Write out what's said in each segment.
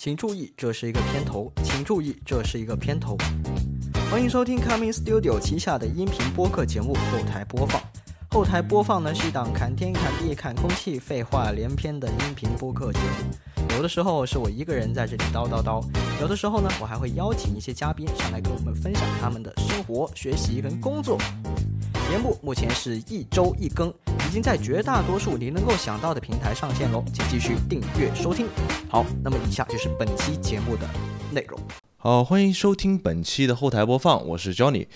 请注意，这是一个片头。请注意，这是一个片头。欢迎收听 Coming Studio 旗下的音频播客节目《后台播放》。后台播放呢是一档看天看地看空气、废话连篇的音频播客节目。有的时候是我一个人在这里叨叨叨，有的时候呢，我还会邀请一些嘉宾上来跟我们分享他们的生活、学习跟工作。节目目前是一周一更，已经在绝大多数你能够想到的平台上线喽，请继续订阅收听。好，那么以下就是本期节目的内容。好，欢迎收听本期的后台播放，我是 Johnny。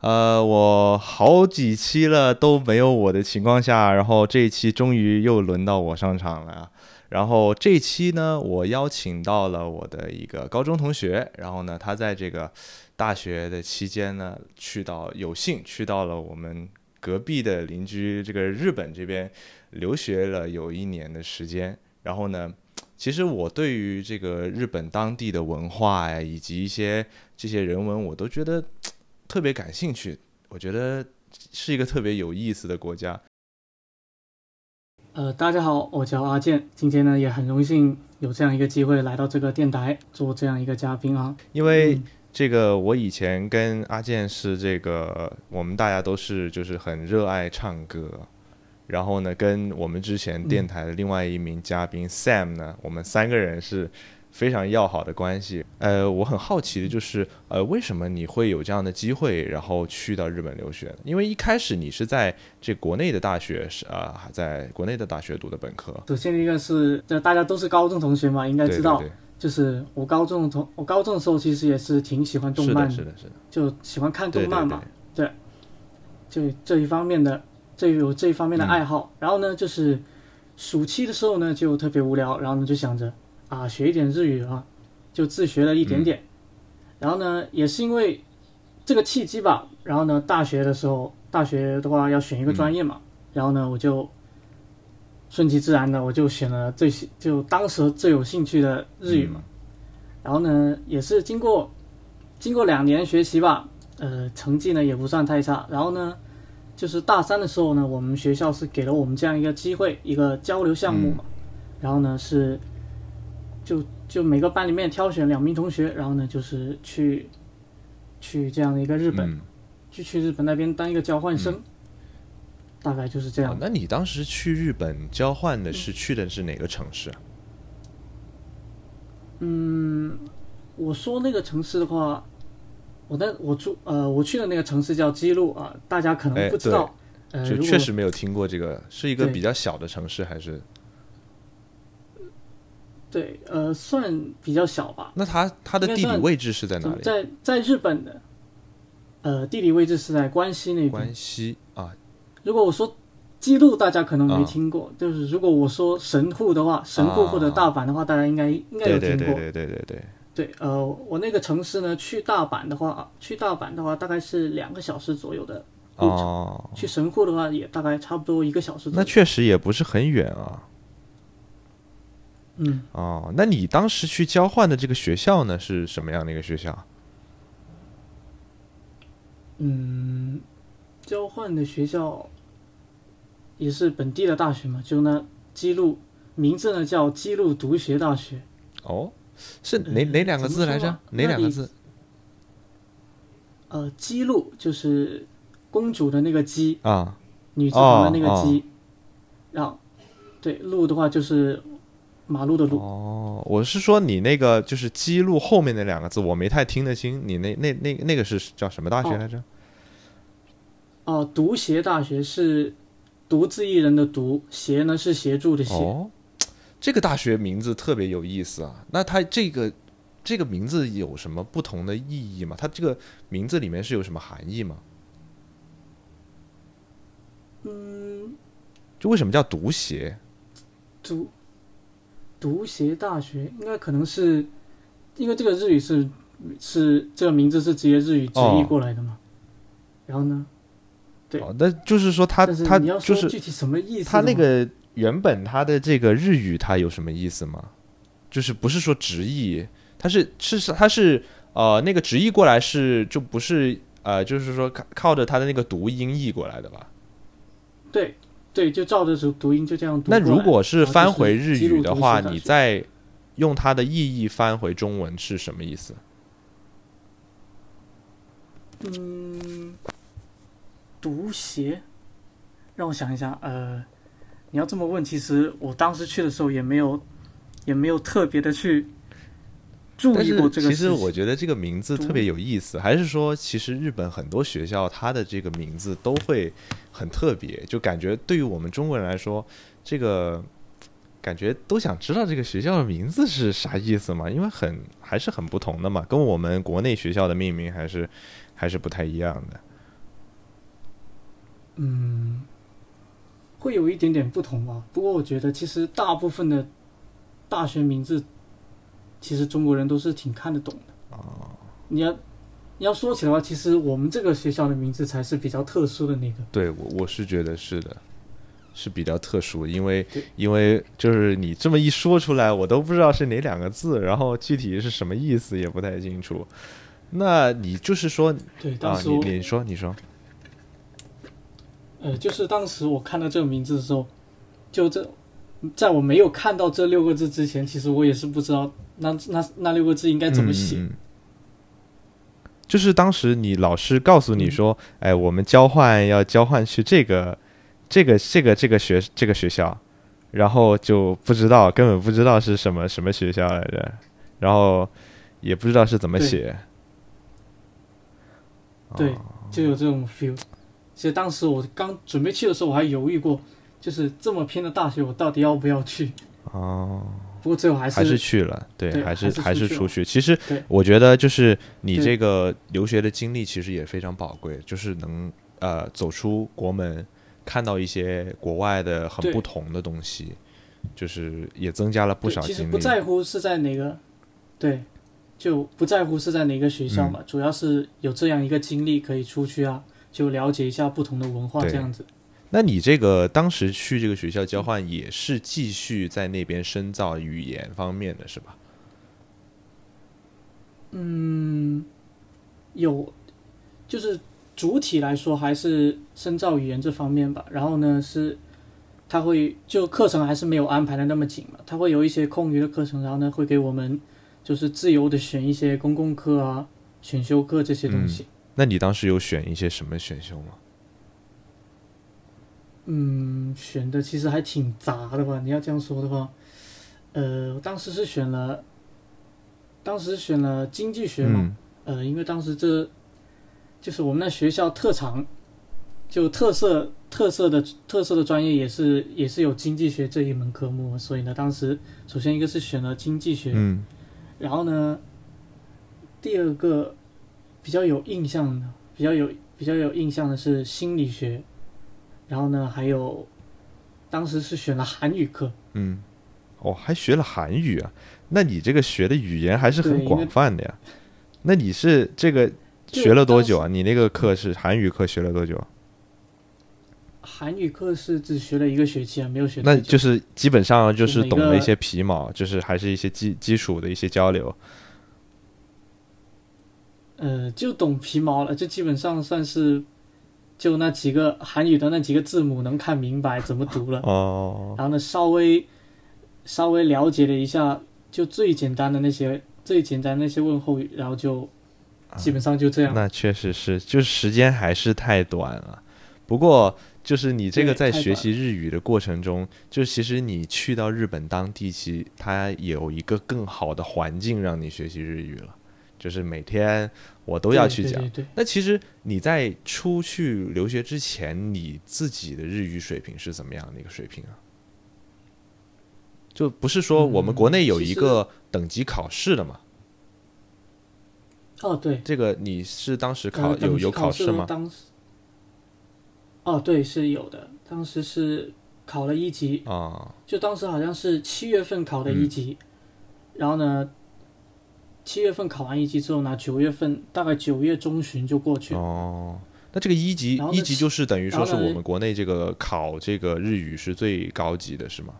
呃，我好几期了都没有我的情况下，然后这一期终于又轮到我上场了。然后这期呢，我邀请到了我的一个高中同学，然后呢，他在这个大学的期间呢，去到有幸去到了我们隔壁的邻居这个日本这边留学了有一年的时间。然后呢，其实我对于这个日本当地的文化呀，以及一些这些人文，我都觉得特别感兴趣。我觉得是一个特别有意思的国家。呃，大家好，我叫阿健，今天呢也很荣幸有这样一个机会来到这个电台做这样一个嘉宾啊。因为这个，我以前跟阿健是这个，我们大家都是就是很热爱唱歌，然后呢，跟我们之前电台的另外一名嘉宾 Sam 呢，我们三个人是。非常要好的关系，呃，我很好奇的就是，呃，为什么你会有这样的机会，然后去到日本留学？因为一开始你是在这国内的大学，是啊，还在国内的大学读的本科。首先一个是，这大家都是高中同学嘛，应该知道，就是我高中同我高中的时候其实也是挺喜欢动漫的，是的，是的，就喜欢看动漫嘛，对，就这一方面的，这有这一方面的爱好。然后呢，就是暑期的时候呢，就特别无聊，然后呢就想着。啊，学一点日语啊，就自学了一点点。然后呢，也是因为这个契机吧。然后呢，大学的时候，大学的话要选一个专业嘛。然后呢，我就顺其自然的，我就选了最就当时最有兴趣的日语嘛。然后呢，也是经过经过两年学习吧，呃，成绩呢也不算太差。然后呢，就是大三的时候呢，我们学校是给了我们这样一个机会，一个交流项目嘛。然后呢是。就就每个班里面挑选两名同学，然后呢，就是去去这样的一个日本，就去日本那边当一个交换生，大概就是这样。那你当时去日本交换的是去的是哪个城市？嗯，我说那个城市的话，我那我住呃我去的那个城市叫基路啊，大家可能不知道，就确实没有听过这个，是一个比较小的城市还是？对，呃，算比较小吧。那它它的地理位置是在哪里？在在日本的，呃，地理位置是在关西那边。关西啊。如果我说记录，大家可能没听过。就是如果我说神户的话，神户或者大阪的话，大家应该应该有听过。对对对对对。对，呃，我那个城市呢，去大阪的话，去大阪的话大概是两个小时左右的路程。哦。去神户的话，也大概差不多一个小时。那确实也不是很远啊。嗯哦，那你当时去交换的这个学校呢，是什么样的一个学校？嗯，交换的学校也是本地的大学嘛，就那基路，名字呢叫基路读学大学。哦，是哪哪两个字来着？哪两个字？呃，基路就是公主的那个姬啊，女字旁的那个姬，然后对路的话就是。马路的路哦，我是说你那个就是“基路”后面那两个字，我没太听得清。你那那那那个是叫什么大学来着？哦，读协大学是独自一人的独，协呢是协助的协。哦，这个大学名字特别有意思啊。那它这个这个名字有什么不同的意义吗？它这个名字里面是有什么含义吗？嗯，就为什么叫读协？读。读协大学应该可能是，因为这个日语是是这个名字是直接日语直译过来的嘛，然后呢，对，那就是说他他就是具体什么意思？他那个原本他的这个日语它有什么意思吗？就是不是说直译，他是是是它是呃那个直译过来是就不是呃就是说靠靠着他的那个读音译过来的吧？对。对，就照着读读音就这样读。那如果是翻回日语的话，你再用它的意义翻回中文是什么意思？嗯，读写，让我想一下，呃，你要这么问，其实我当时去的时候也没有，也没有特别的去注意过这个其实。我觉得这个名字特别有意思，还是说其实日本很多学校它的这个名字都会很特别，就感觉对于我们中国人来说，这个感觉都想知道这个学校的名字是啥意思嘛，因为很还是很不同的嘛，跟我们国内学校的命名还是还是不太一样的。嗯，会有一点点不同吧。不过我觉得，其实大部分的大学名字，其实中国人都是挺看得懂的。哦，你要你要说起来的话，其实我们这个学校的名字才是比较特殊的那个。对我我是觉得是的，是比较特殊，因为因为就是你这么一说出来，我都不知道是哪两个字，然后具体是什么意思也不太清楚。那你就是说对，当啊，时我、你你说你说，呃，就是当时我看到这个名字的时候，就这，在我没有看到这六个字之前，其实我也是不知道那那那六个字应该怎么写。嗯嗯嗯就是当时你老师告诉你说，哎，我们交换要交换去这个这个这个这个学这个学校，然后就不知道根本不知道是什么什么学校来着，然后也不知道是怎么写。对哦就有这种 feel。其实当时我刚准备去的时候，我还犹豫过，就是这么偏的大学，我到底要不要去？哦，不过最后还是还是去了，对，对还是还还是出去。其实我觉得，就是你这个留学的经历，其实也非常宝贵，就是能呃走出国门，看到一些国外的很不同的东西，就是也增加了不对其实少经历。不在乎是在哪个，对，就不在乎是在哪个学校嗯嘛，主要是有这样一个经历可以出去啊，就了解一下不同的文化这样子。那你这个当时去这个学校交换，也是继续在那边深造语言方面的是吧？嗯，有，就是主体来说还是深造语言这方面吧。然后呢是，他会就课程还是没有安排的那么紧嘛，他会有一些空余的课程，然后呢会给我们就是自由的选一些公共课啊、选修课这些东西。那你当时有选一些什么选修吗？嗯，选的其实还挺杂的吧？你要这样说的话，呃，我当时是选了，当时选了经济学嘛，嗯，呃，因为当时这就是我们那学校特长，就特色特色的特色的专业也是也是有经济学这一门科目，所以呢，当时首先一个是选了经济学，嗯，然后呢，第二个比较有印象的，比较有比较有印象的是心理学，然后呢，还有当时是选了韩语课，嗯，哦，还学了韩语啊？那你这个学的语言还是很广泛的呀。那你是这个学了多久啊？你那个课是韩语课学了多久啊？韩语课是只学了一个学期啊，没有学那就是基本上就是懂了一些皮毛，就是还是一些基基础的一些交流。呃，就懂皮毛了，就基本上算是就那几个韩语的那几个字母能看明白怎么读了，哦，然后呢，稍微稍微了解了一下，就最简单的那些最简单的那些问候语，然后就基本上就这样。那确实是，就是时间还是太短了。不过，就是你这个在学习日语的过程中，就其实你去到日本当地，其实它有一个更好的环境让你学习日语了。就是每天我都要去讲。那其实你在出去留学之前，你自己的日语水平是怎么样的一个水平啊？就不是说我们国内有一个等级考试的嘛？哦，对，这个你是当时考、呃有有考试吗？当时，哦，对，是有的。当时是考了一级，啊，就当时好像是七月份考的一级，嗯然后呢，七月份考完一级之后呢，九月份大概九月中旬就过去了。哦，那这个一级一级就是等于说是我们国内这个考这个日语是最高级的，是吗？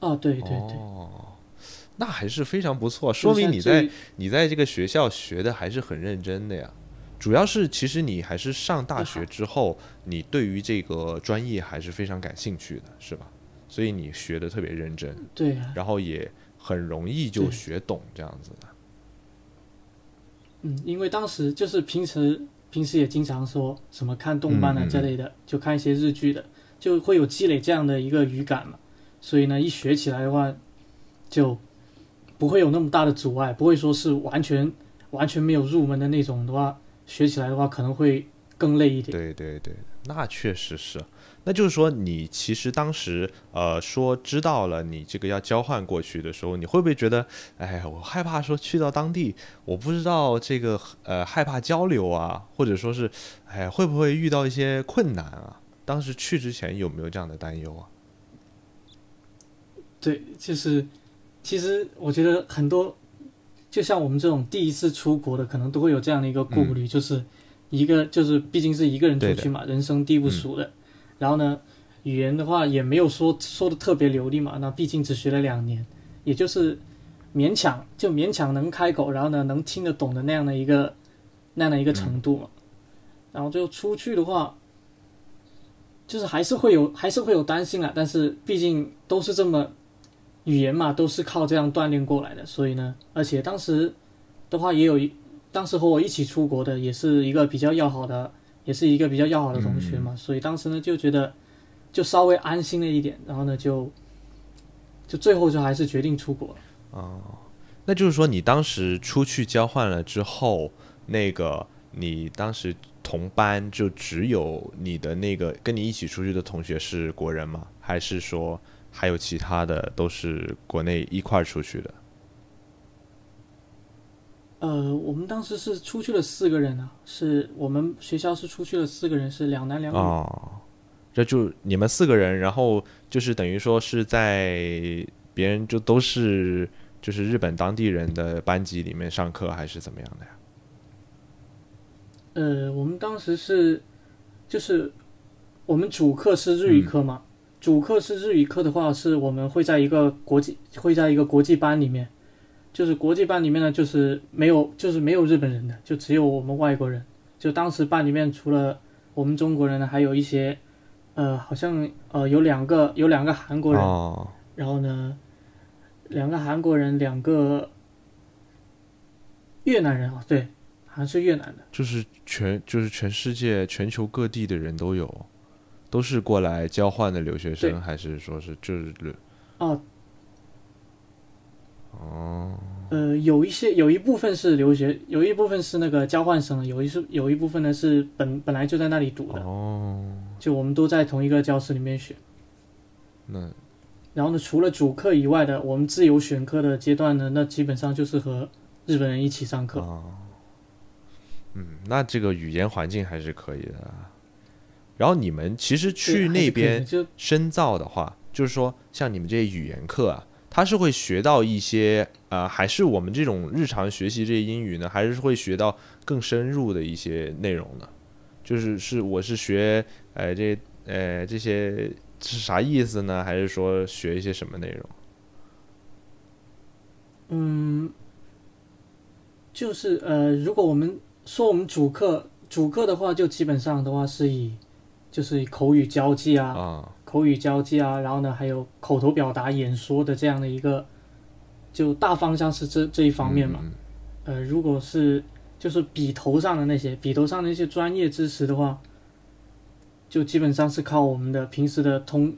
哦，对对对，哦，那还是非常不错，说明你在你在这个学校学的还是很认真的呀。主要是其实你还是上大学之后，你对于这个专业还是非常感兴趣的，是吧？所以你学的特别认真，对啊，然后也很容易就学懂这样子的。嗯，因为当时就是平时平时也经常说什么看动漫啊之类的，就看一些日剧的，就会有积累这样的一个语感嘛。所以呢，一学起来的话，就不会有那么大的阻碍，不会说是完全完全没有入门的那种的话，学起来的话可能会更累一点。对对对，那确实是。那就是说，你其实当时呃说知道了你这个要交换过去的时候，你会不会觉得，哎，我害怕说去到当地，我不知道这个呃害怕交流啊，或者说是，哎，会不会遇到一些困难啊？当时去之前有没有这样的担忧啊？对，就是其实我觉得很多，就像我们这种第一次出国的，可能都会有这样的一个顾虑，就是一个就是毕竟是一个人出去嘛，人生地不熟的。然后呢，语言的话也没有说说的特别流利嘛，那毕竟只学了两年，也就是勉强就勉强能开口，然后呢能听得懂的那样的一个那样的一个程度嘛。然后就出去的话，就是还是会有还是会有担心啊，但是毕竟都是这么语言嘛，都是靠这样锻炼过来的，所以呢，而且当时的话也有一当时和我一起出国的也是一个比较要好的。也是一个比较要好的同学嘛，所以当时呢就觉得就稍微安心了一点，然后呢就就最后就还是决定出国了。哦，那就是说你当时出去交换了之后，那个你当时同班就只有你的那个跟你一起出去的同学是国人吗？还是说还有其他的都是国内一块儿出去的？呃，我们当时是出去了四个人啊，是我们学校是出去了四个人，是两男两女。哦，这就你们四个人，然后就是等于说是在别人就都是就是日本当地人的班级里面上课，还是怎么样的呀？呃，我们当时是就是我们主课是日语课嘛，主课是日语课的话，是我们会在一个国际会在一个国际班里面。就是国际班里面呢，就是没有，就是没有日本人的，就只有我们外国人。就当时班里面除了我们中国人呢，还有一些，呃，好像呃有两个有两个韩国人，然后呢，两个韩国人，两个越南人啊，对，好像是越南的。就是全就是全世界全球各地的人都有，都是过来交换的留学生，还是说是就是哦。哦，呃，有一些有一部分是留学，有一部分是那个交换生，有一是有一部分呢是本本来就在那里读的。哦，就我们都在同一个教室里面学。那，然后呢，除了主课以外的，我们自由选课的阶段呢，那基本上就是和日本人一起上课。哦，嗯，那这个语言环境还是可以的。然后你们其实去那边深造的话，就是说像你们这些语言课啊。他是会学到一些呃，还是我们这种日常学习这些英语呢？还是会学到更深入的一些内容呢？就是是我是学呃这呃这些是啥意思呢？还是说学一些什么内容？嗯，就是呃，如果我们说我们主课主课的话，就基本上的话是以就是以口语交际啊。口语交际啊，然后呢，还有口头表达、演说的这样的一个，就大方向是这这一方面嘛。呃，如果是就是笔头上的那些笔头上的那些专业知识的话，就基本上是靠我们的平时的通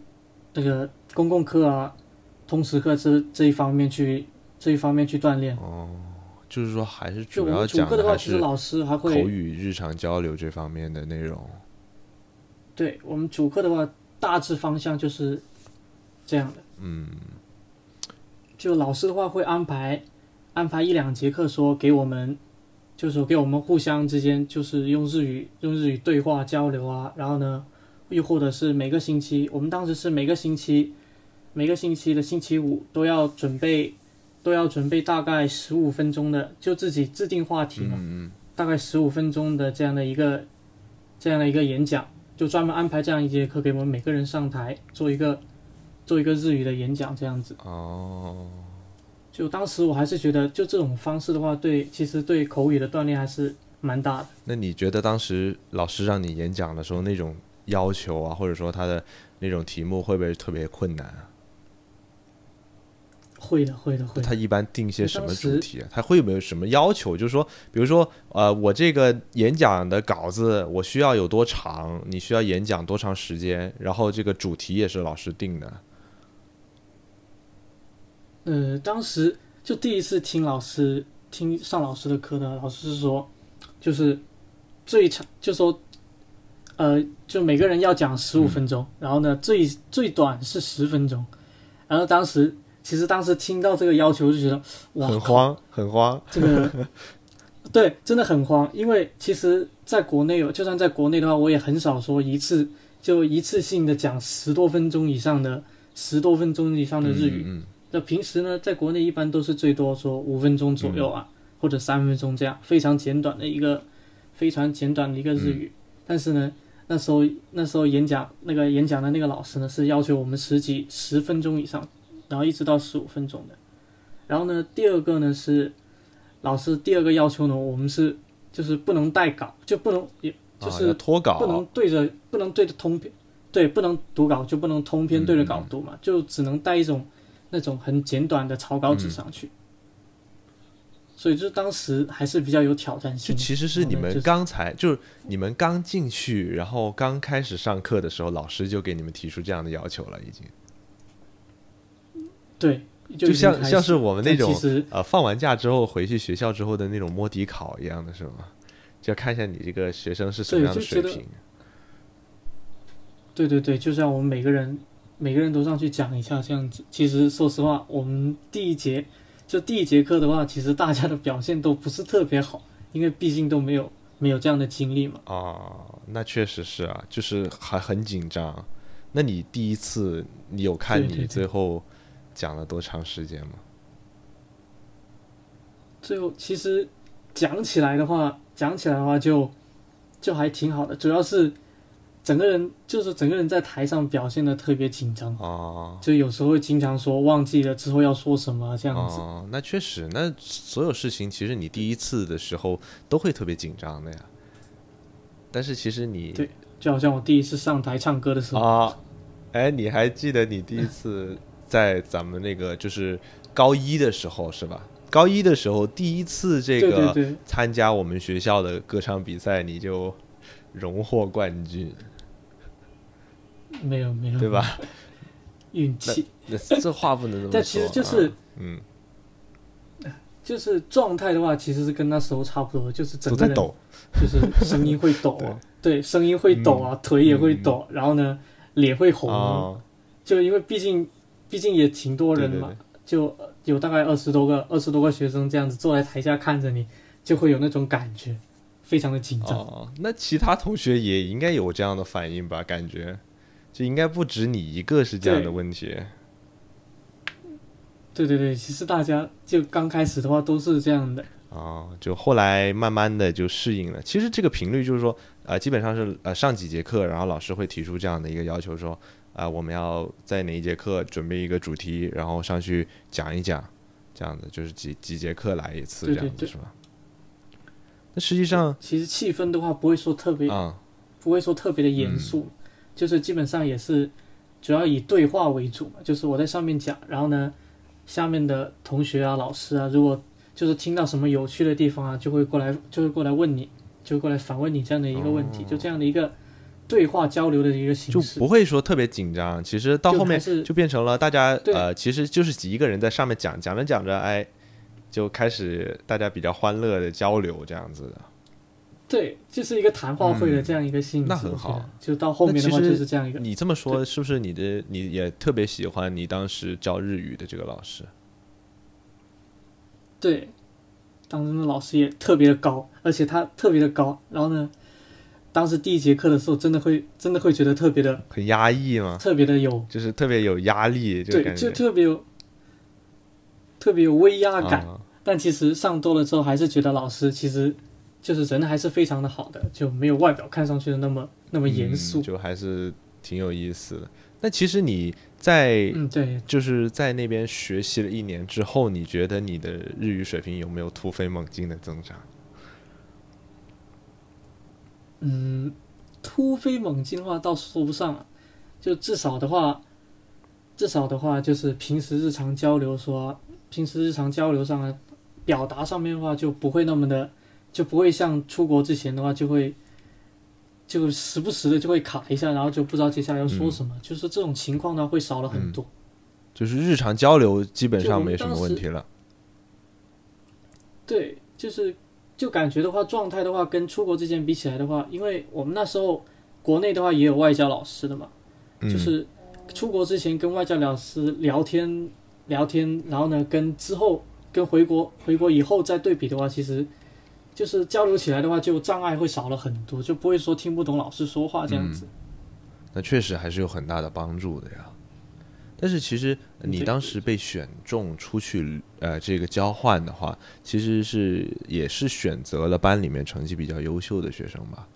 那个公共课啊、通识课这这一方面去这一方面去锻炼。哦，就是说还是主要讲的话，其实老师还会口语日常交流这方面的内容。对我们主课的话。大致方向就是这样的。嗯，就老师的话会安排安排一两节课，说给我们，就是说给我们互相之间就是用日语用日语对话交流啊。然后呢，又或者是每个星期，我们当时是每个星期每个星期的星期五都要准备都要准备大概十五分钟的，就自己制定话题嘛，大概十五分钟的这样的一个这样的一个演讲。就专门安排这样一节课给我们每个人上台做一个做一个日语的演讲，这样子。哦。就当时我还是觉得，就这种方式的话，对，其实对口语的锻炼还是蛮大的。那你觉得当时老师让你演讲的时候，那种要求啊，或者说他的那种题目，会不会特别困难啊？会的，会的，会的。他一般定些什么主题啊？他会有没有什么要求？就是说，比如说，呃，我这个演讲的稿子我需要有多长？你需要演讲多长时间？然后这个主题也是老师定的。呃，当时就第一次听老师听上老师的课呢，老师是说，就是最长就说，呃，就每个人要讲十五分钟，然后呢，最最短是十分钟。然后当时其实当时听到这个要求就觉得哇，很慌，很慌。这个 对，真的很慌，因为其实在国内有，就算在国内的话，我也很少说一次就一次性的讲十多分钟以上的十多分钟以上的日语。嗯，那平时呢，在国内一般都是最多说五分钟左右啊，或者三分钟这样，非常简短的一个非常简短的一个日语。但是呢，那时候那时候演讲那个演讲的那个老师呢，是要求我们十几十分钟以上，然后一直到十五分钟的。然后呢，第二个呢是老师第二个要求呢，我们是就是不能带稿，就不能也就啊是脱稿，不能对着不能对着通篇，对，不能读稿就不能通篇对着稿读嘛，就只能带一种那种很简短的草稿纸上去。所以就当时还是比较有挑战性就。其实是你们刚才就是你们刚进去，然后刚开始上课的时候，老师就给你们提出这样的要求了，已经。对，就像像是我们那种但其实呃，放完假之后回去学校之后的那种摸底考一样的是吗？就要看一下你这个学生是什么样的水平。对对对，就像我们每个人每个人都上去讲一下这样子。其实说实话，我们第一节就第一节课的话，其实大家的表现都不是特别好，因为毕竟都没有没有这样的经历嘛。哦，那确实是啊，就是还很紧张。那你第一次，你有看你对对对最后讲了多长时间吗？最后其实讲起来的话，讲起来的话就就还挺好的，主要是整个人就是整个人在台上表现的特别紧张，哦就有时候会经常说忘记了之后要说什么这样子。哦，那确实，那所有事情其实你第一次的时候都会特别紧张的呀。但是其实你对就好像我第一次上台唱歌的时候，啊，哎，你还记得你第一次在咱们那个就是高一的时候是吧？高一的时候第一次这个参加我们学校的歌唱比赛，你就荣获冠军，没有没有，对？吧？运气那这话不能这么说。但其实就是啊嗯，就是状态的话，其实是跟那时候差不多，就是整个人都在抖。就是声音会抖啊，对，声音会抖啊，腿也会抖，然后呢，脸会红，啊，就因为毕竟毕竟也挺多人嘛，对对就呃有大概二十多个二十多个学生这样子坐在台下看着你，就会有那种感觉，非常的紧张。哦，那其他同学也应该有这样的反应吧？感觉就应该不止你一个是这样的问题。对对对，其实大家就刚开始的话都是这样的，哦，就后来慢慢的就适应了。其实这个频率就是说，呃，基本上是呃上几节课，然后老师会提出这样的一个要求，说，啊、我们要在哪一节课准备一个主题，然后上去讲一讲，这样子就是几几节课来一次这样子是吧？那实际上其实气氛的话不会说特别、啊、不会说特别的严肃，就是基本上也是主要以对话为主嘛，就是我在上面讲，然后呢，下面的同学啊、老师啊，如果就是听到什么有趣的地方啊，就会过来就会过来问你，就会过来反问你这样的一个问题，就这样的一个对话交流的一个形式就式。不会说特别紧张。其实到后面就变成了大家呃，其实就是几个人在上面讲，讲着讲着，哎，就开始大家比较欢乐的交流这样子的。对，就是一个谈话会的这样一个性质，嗯那很好。就到后面的话就是这样一个，你这么说，是不是你的你也特别喜欢你当时教日语的这个老师？对，当时的老师也特别的高，而且他特别的高，然后呢，当时第一节课的时候，真的会真的会觉得特别的很压抑吗？特别的有就是特别有压力，就。特别有特别有威压感。啊但其实上多了之后，还是觉得老师其实就是人还是非常的好的，就没有外表看上去的那么那么严肃嗯。就还是挺有意思的。那其实你在嗯，对，就是在那边学习了一年之后，你觉得你的日语水平有没有突飞猛进的增长？嗯，突飞猛进的话倒说不上啊，就至少的话，至少的话就是平时日常交流说，平时日常交流上啊，表达上面的话就不会那么的，就不会像出国之前的话就会，就时不时的就会卡一下，然后就不知道接下来要说什么，就是这种情况呢会少了很多。就是日常交流基本上没什么问题了。对，就是就感觉的话，状态的话，跟出国之前比起来的话，因为我们那时候国内的话也有外教老师的嘛，嗯就是出国之前跟外教老师聊天聊天，然后呢跟之后跟回国回国以后再对比的话，其实就是交流起来的话，就障碍会少了很多，就不会说听不懂老师说话这样子。那确实还是有很大的帮助的呀。但是其实你当时被选中出去呃这个交换的话，其实是也是选择了班里面成绩比较优秀的学生吧？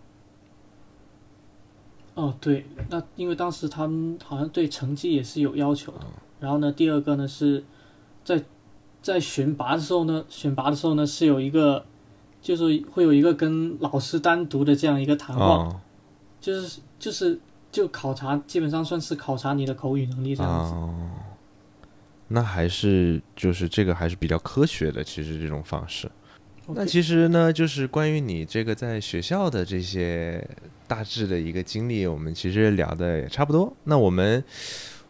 哦，对，那因为当时他们好像对成绩也是有要求的。然后呢，第二个呢是在在选拔的时候呢，选拔的时候呢是有一个，就是会有一个跟老师单独的这样一个谈话，哦就是就是就考察，基本上算是考察你的口语能力这样子。哦，那还是就是这个还是比较科学的，其实这种方式。那其实呢，就是关于你这个在学校的这些大致的一个经历，我们其实聊的也差不多。那我们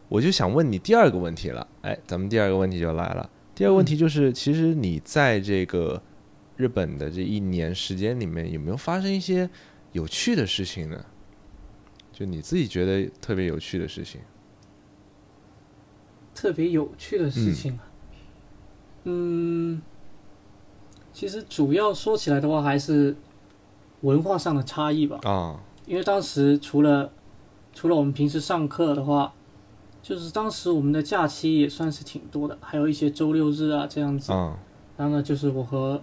我就想问你第二个问题了，哎，咱们第二个问题就来了。第二个问题就是，其实你在这个日本的这一年时间里面，有没有发生一些有趣的事情呢？就你自己觉得特别有趣的事情。特别有趣的事情啊，嗯，其实主要说起来的话，还是文化上的差异吧。啊，因为当时除了除了我们平时上课的话，就是当时我们的假期也算是挺多的，还有一些周六日啊这样子。啊，然后呢，就是我和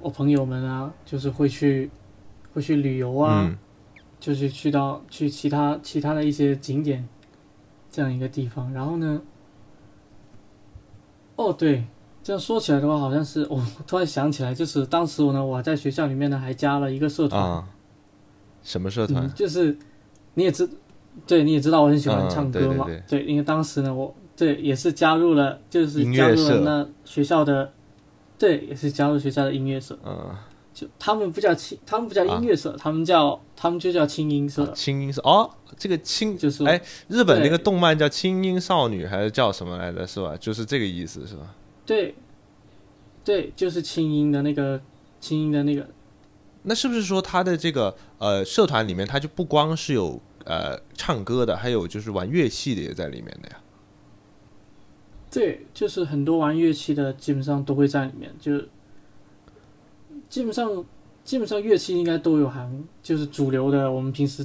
我朋友们啊，就是会去会去旅游啊，嗯，就是去到去其他其他的一些景点这样一个地方。然后呢，哦对，这样说起来的话，好像是我突然想起来，就是当时我呢，我在学校里面呢还加了一个社团。啊，什么社团嗯，？就是你也知，对，你也知道我很喜欢嗯唱歌嘛，对对因为当时呢，我对也是加入了，就是加入了那学校的，对，也是加入学校的音乐社，嗯，就他们不叫轻，他们不叫啊音乐社，他们叫他们就叫轻音社，轻音社哦，这个轻就是哎，日本那个动漫叫《轻音少女》还是叫什么来着？是吧？就是这个意思，是吧？对，对，就是轻音的那个轻音的那个，那是不是说他的这个呃社团里面，他就不光是有呃唱歌的，还有就是玩乐器的也在里面的呀？对，就是很多玩乐器的基本上都会在里面，就基本上基本上乐器应该都有含，就是主流的，我们平时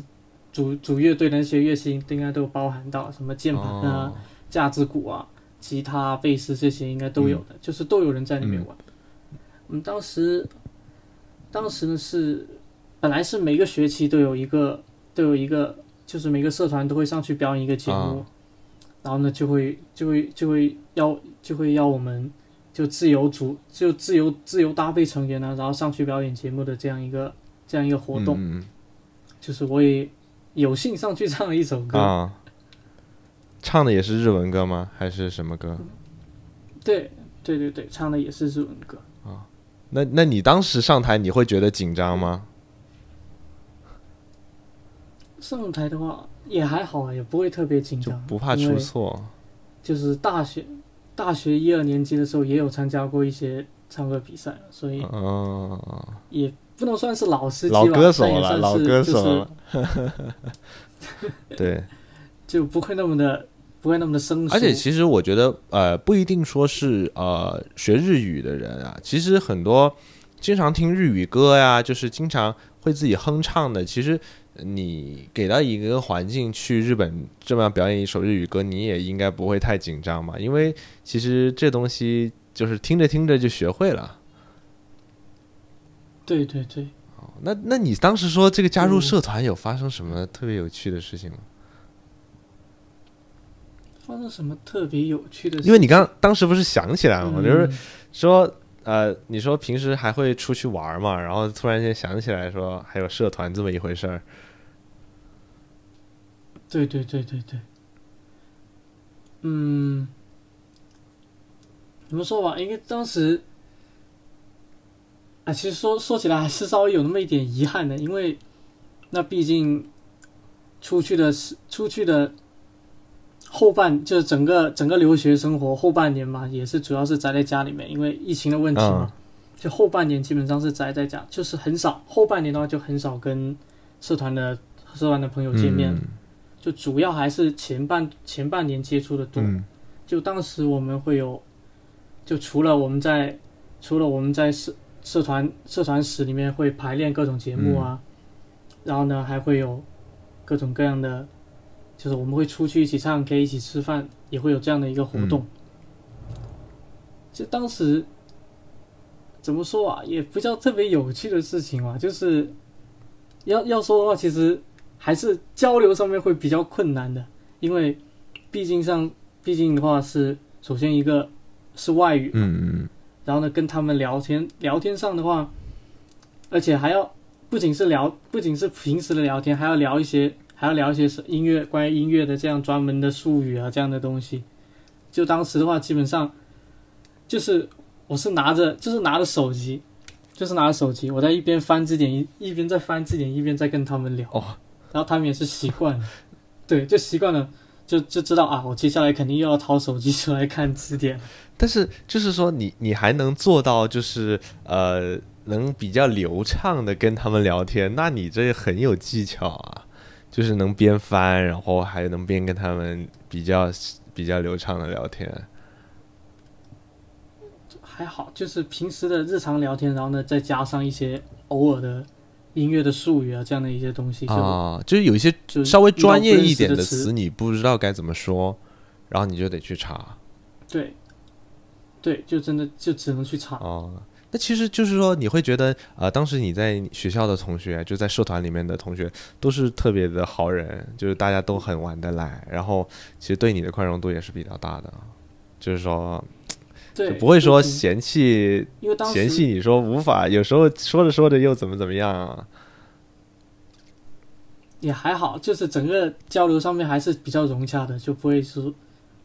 主主乐队的那些乐器应该都有包含到，什么键盘啊、哦。架子鼓啊、吉他、贝斯这些应该都有的，就是都有人在里面玩。我们当时当时呢是本来是每个学期都有一个都有一个，就是每个社团都会上去表演一个节目，啊。然后呢就会就会就会要就会要我们就自由组就自由自由搭配成员呢，然后上去表演节目的这样一个这样一个活动，嗯就是我也有幸上去唱了一首歌，嗯啊，唱的也是日文歌吗？还是什么歌？对对对对，唱的也是日文歌啊。那那你当时上台，你会觉得紧张吗？上台的话也还好啊，也不会特别紧就张，不怕出错？就是大学大学一二年级的时候也有参加过一些唱歌比赛，所以嗯，也不能算是老司机吧，老歌手了，老歌手了。对，就不会那么的不会那么的生疏。而且其实我觉得，呃，不一定说是呃学日语的人啊，其实很多经常听日语歌呀，就是经常会自己哼唱的，其实你给到一个环境去日本这么样表演一首日语歌，你也应该不会太紧张嘛，因为其实这东西就是听着听着就学会了。对对对，那那你当时说这个加入嗯社团有发生什么特别有趣的事情吗？发生什么特别有趣的事？因为你刚当时不是想起来了吗？就是嗯说，呃，你说平时还会出去玩嘛，然后突然间想起来说还有社团这么一回事儿。对对对对对，嗯，怎么说吧？因为当时，啊，其实说说起来还是稍微有那么一点遗憾的，因为那毕竟出去的是出去的后半，就是整个整个留学生活后半年嘛，也是主要是宅在家里面，因为疫情的问题嘛，就后半年基本上是宅在家，就是很少后半年的话就很少跟社团的社团的朋友见面。就主要还是前半前半年接触的多，就当时我们会有，就除了我们在除了我们在社社团社团室里面会排练各种节目啊，然后呢还会有各种各样的，就是我们会出去一起唱 K 一起吃饭，也会有这样的一个活动。就当时怎么说啊，也不叫特别有趣的事情嘛，就是要要说的话，其实。还是交流上面会比较困难的，因为毕竟上，毕竟的话是首先一个是外语，嗯嗯，然后呢跟他们聊天，聊天上的话，而且还要不仅是聊，不仅是平时的聊天，还要聊一些，还要聊一些音乐，关于音乐的这样专门的术语啊这样的东西。就当时的话，基本上就是我是拿着，就是拿着手机，就是拿着手机，我在一边翻字典，一一边在翻字典，一边在跟他们聊。哦。然后他们也是习惯了，对，就习惯了，就就知道啊，我接下来肯定又要掏手机出来看字典。但是就是说，你你还能做到，就是呃，能比较流畅的跟他们聊天，那你这很有技巧啊，就是能边翻，然后还能边跟他们比较比较流畅的聊天。还好，就是平时的日常聊天，然后呢，再加上一些偶尔的。音乐的术语啊，这样的一些东西啊，就是有一些稍微专业一点的词，你不知道该怎么说，然后你就得去查。对，对，就真的就只能去查。哦，那其实就是说，你会觉得啊，当时你在学校的同学，就在社团里面的同学，都是特别的好人，就是大家都很玩得来，然后其实对你的宽容度也是比较大的，就是说。对，不会说嫌弃，因为当嫌弃你说无法，有时候说着说着又怎么怎么样啊？也还好，就是整个交流上面还是比较融洽的，就不会说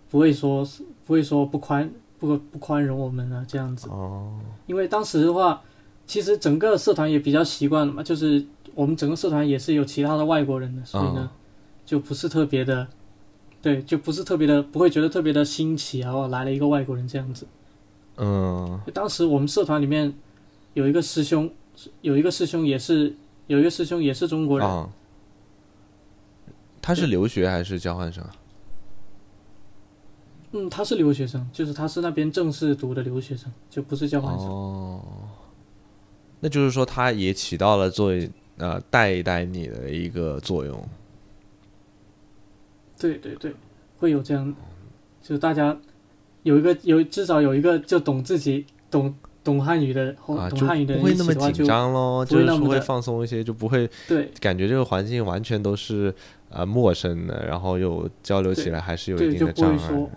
不会说不会说不宽不不宽容我们啊这样子。哦，因为当时的话，其实整个社团也比较习惯了嘛，就是我们整个社团也是有其他的外国人的，所以呢，就不是特别的，对，就不是特别的，不会觉得特别的新奇啊，来了一个外国人这样子。嗯，当时我们社团里面有一个师兄，有一个师兄也是有一个师兄也是中国人。他是留学还是交换生？嗯，他是留学生，就是他是那边正式读的留学生，就不是交换生。哦，那就是说他也起到了作为呃带一带你的一个作用。对对对，会有这样，就大家。有一个有至少有一个就懂自己懂懂汉语的，懂汉语的不会那么紧张咯，就是会放松一些，就不会对感觉这个环境完全都是呃陌生的，然后又交流起来还是有一定的障碍。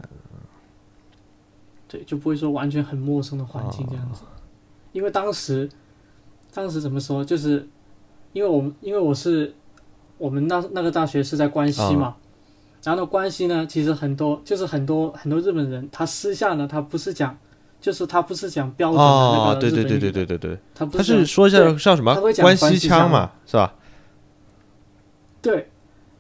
对，就不会说完全很陌生的环境这样子。因为当时当时怎么说，就是因为我们因为我是我们那那个大学是在关西嘛。然后呢，关系呢，其实很多，就是很多很多日本人，他私下呢，他不是讲，就是他不是讲标准的那个日本语，对对对对对对对，他他是说一下叫什么？关西腔嘛，是吧？对，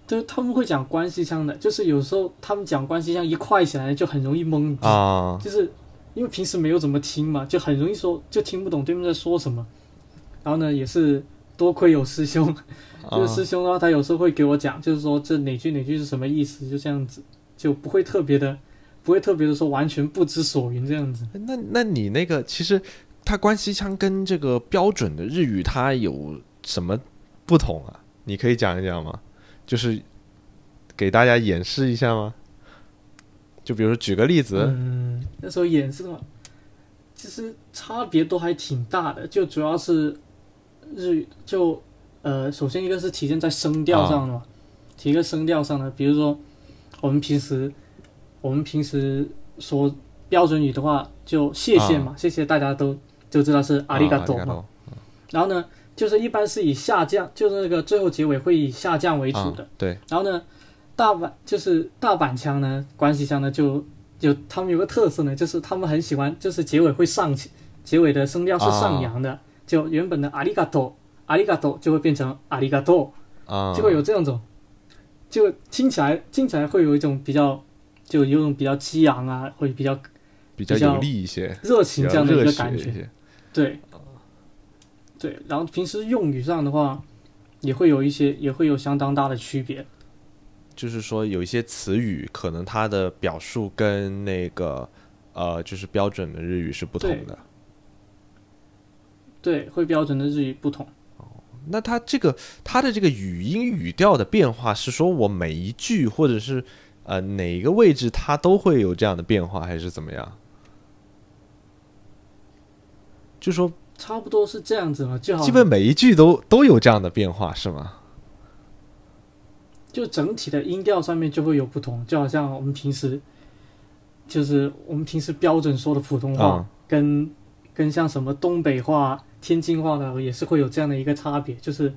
就是他们会讲关西腔的，就是有时候他们讲关西腔一快起来就很容易懵逼啊，就是因为平时没有怎么听嘛，就很容易说就听不懂对面在说什么。然后呢，也是多亏有师兄。就是师兄的话，他有时候会给我讲，就是说这哪句哪句是什么意思，就这样子，就不会特别的，不会特别的说完全不知所云这样子。那那你那个其实，它关西腔跟这个标准的日语它有什么不同啊？你可以讲一讲吗？就是给大家演示一下吗？就比如说举个例子。嗯，那时候演示的话，其实差别都还挺大的，就主要是日语就。呃，首先一个是体现在声调上的嘛，提个声调上的，比如说我们平时我们平时说标准语的话，就谢谢嘛，谢谢大家都就知道是阿里嘎多嘛。然后呢，就是一般是以下降，就是那个最后结尾会以下降为主的。对。然后呢，大阪就是大阪腔呢，关西腔呢就就他们有个特色呢，就是他们很喜欢，就是结尾会上去，结尾的声调是上扬的，就原本的阿里嘎多阿里嘎多就会变成阿里嘎多，啊，就会有这样种，就听起来听起来会有一种比较，就有种比较激昂啊，会比较比较有力一些，热情这样的一个感觉。对，对，然后平时用语上的话，也会有一些，也会有相当大的区别。就是说有一些词语可能它的表述跟那个呃，就是标准的日语是不同对的。对，会标准的日语不同。那它这个它的这个语音语调的变化，是说我每一句或者是呃哪一个位置它都会有这样的变化，还是怎么样？就说差不多是这样子嘛，就好基本每一句都都有这样的变化，是吗？就整体的音调上面就会有不同，就好像我们平时，就是我们平时标准说的普通话，嗯跟跟像什么东北话、天津话呢也是会有这样的一个差别，就是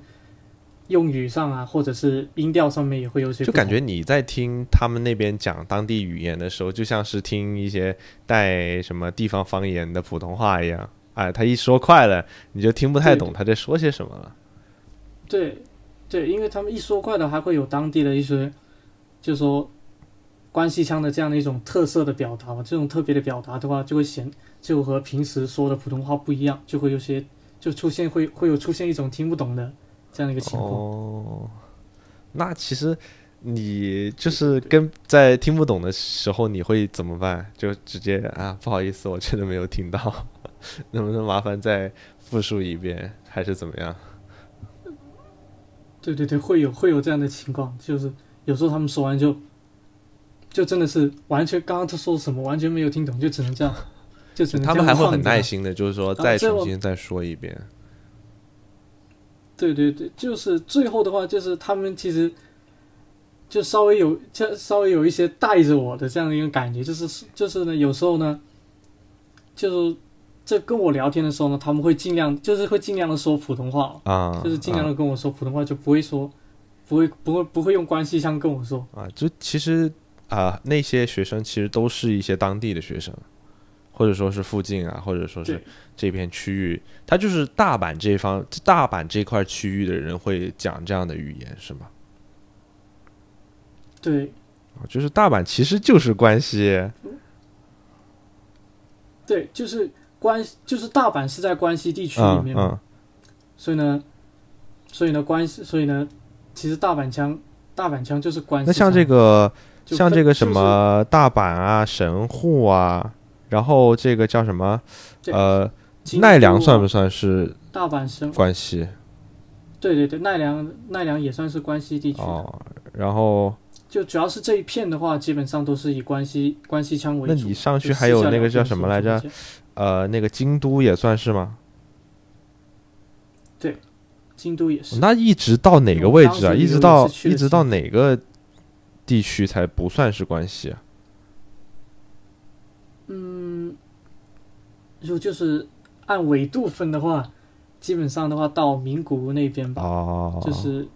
用语上啊，或者是音调上面也会有些就感觉你在听他们那边讲当地语言的时候，就像是听一些带什么地方方言的普通话一样。哎，他一说快了，你就听不太懂他在说些什么了。对，对，因为他们一说快的，还会有当地的一些，就说关系腔的这样的一种特色的表达嘛。这种特别的表达的话，就会显就和平时说的普通话不一样，就会有些就出现会会有出现一种听不懂的这样的一个情况。哦，那其实你就是跟在听不懂的时候，你会怎么办？就直接啊，不好意思，我真的没有听到，能不能麻烦再复述一遍，还是怎么样？对对对，会有会有这样的情况，就是有时候他们说完就就真的是完全刚刚他说什么完全没有听懂，就只能这样，就是他们还会很耐心的，就是说再重新再说一遍。对对对，就是最后的话，就是他们其实就稍微有，就稍微有一些带着我的这样的一个感觉，就是就是呢，有时候呢，就是这跟我聊天的时候呢，他们会尽量就是会尽量的说普通话，啊，就是尽量啊的跟我说普通话，就不会说不会不会不会用关系腔跟我说。啊，就其实啊、那些学生其实都是一些当地的学生，或者说是附近啊，或者说是这片区域，它就是大阪这方大阪这块区域的人会讲这样的语言，是吗？对啊就是大阪其实就是关西，对，就是关就是大阪是在关西地区里嗯面嘛，嗯，所以呢，所以呢关系，所以呢，其实大阪腔大阪腔就是关系。那像这个像这个什么大阪啊、神户啊，然后这个叫什么呃奈良算不算是大阪生？关西？对对对，奈良奈良也算是关西地区，哦，然后就主要是这一片的话，基本上都是以关西关西腔为主。那你上去还有那个叫什么来着？呃那个京都也算是吗？对京都也是。那一直到哪个位置啊？一一直到一直到哪个地区才不算是关西啊？嗯，如果就是按纬度分的话，基本上的话到名古屋那边吧，哦，就是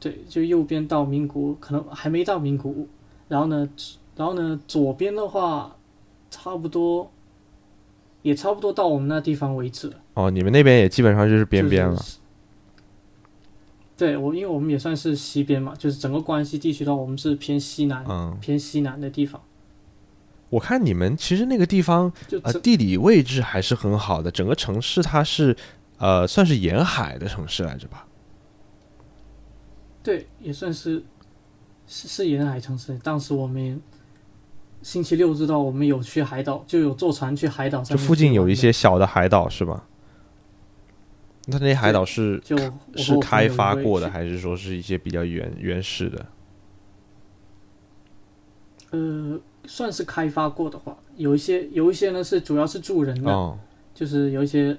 对，就右边到名古屋，可能还没到名古屋。然后呢，然后呢，左边的话，差不多也差不多到我们那地方为止了。哦，你们那边也基本上就是边边了。就是对我，因为我们也算是西边嘛，就是整个关西地区的话，我们是偏西南、嗯，偏西南的地方。我看你们其实那个地方呃地理位置还是很好的，整个城市它是呃算是沿海的城市来着吧？对，也算是是是沿海城市。当时我们星期六日到，我们有去海岛，就有坐船去海岛上面去玩的。就附近有一些小的海岛是吧？那那些海岛是就是开发过的，还是说是一些比较原原始的？呃，算是开发过的话，有一些有一些呢是主要是住人的，哦，就是有一些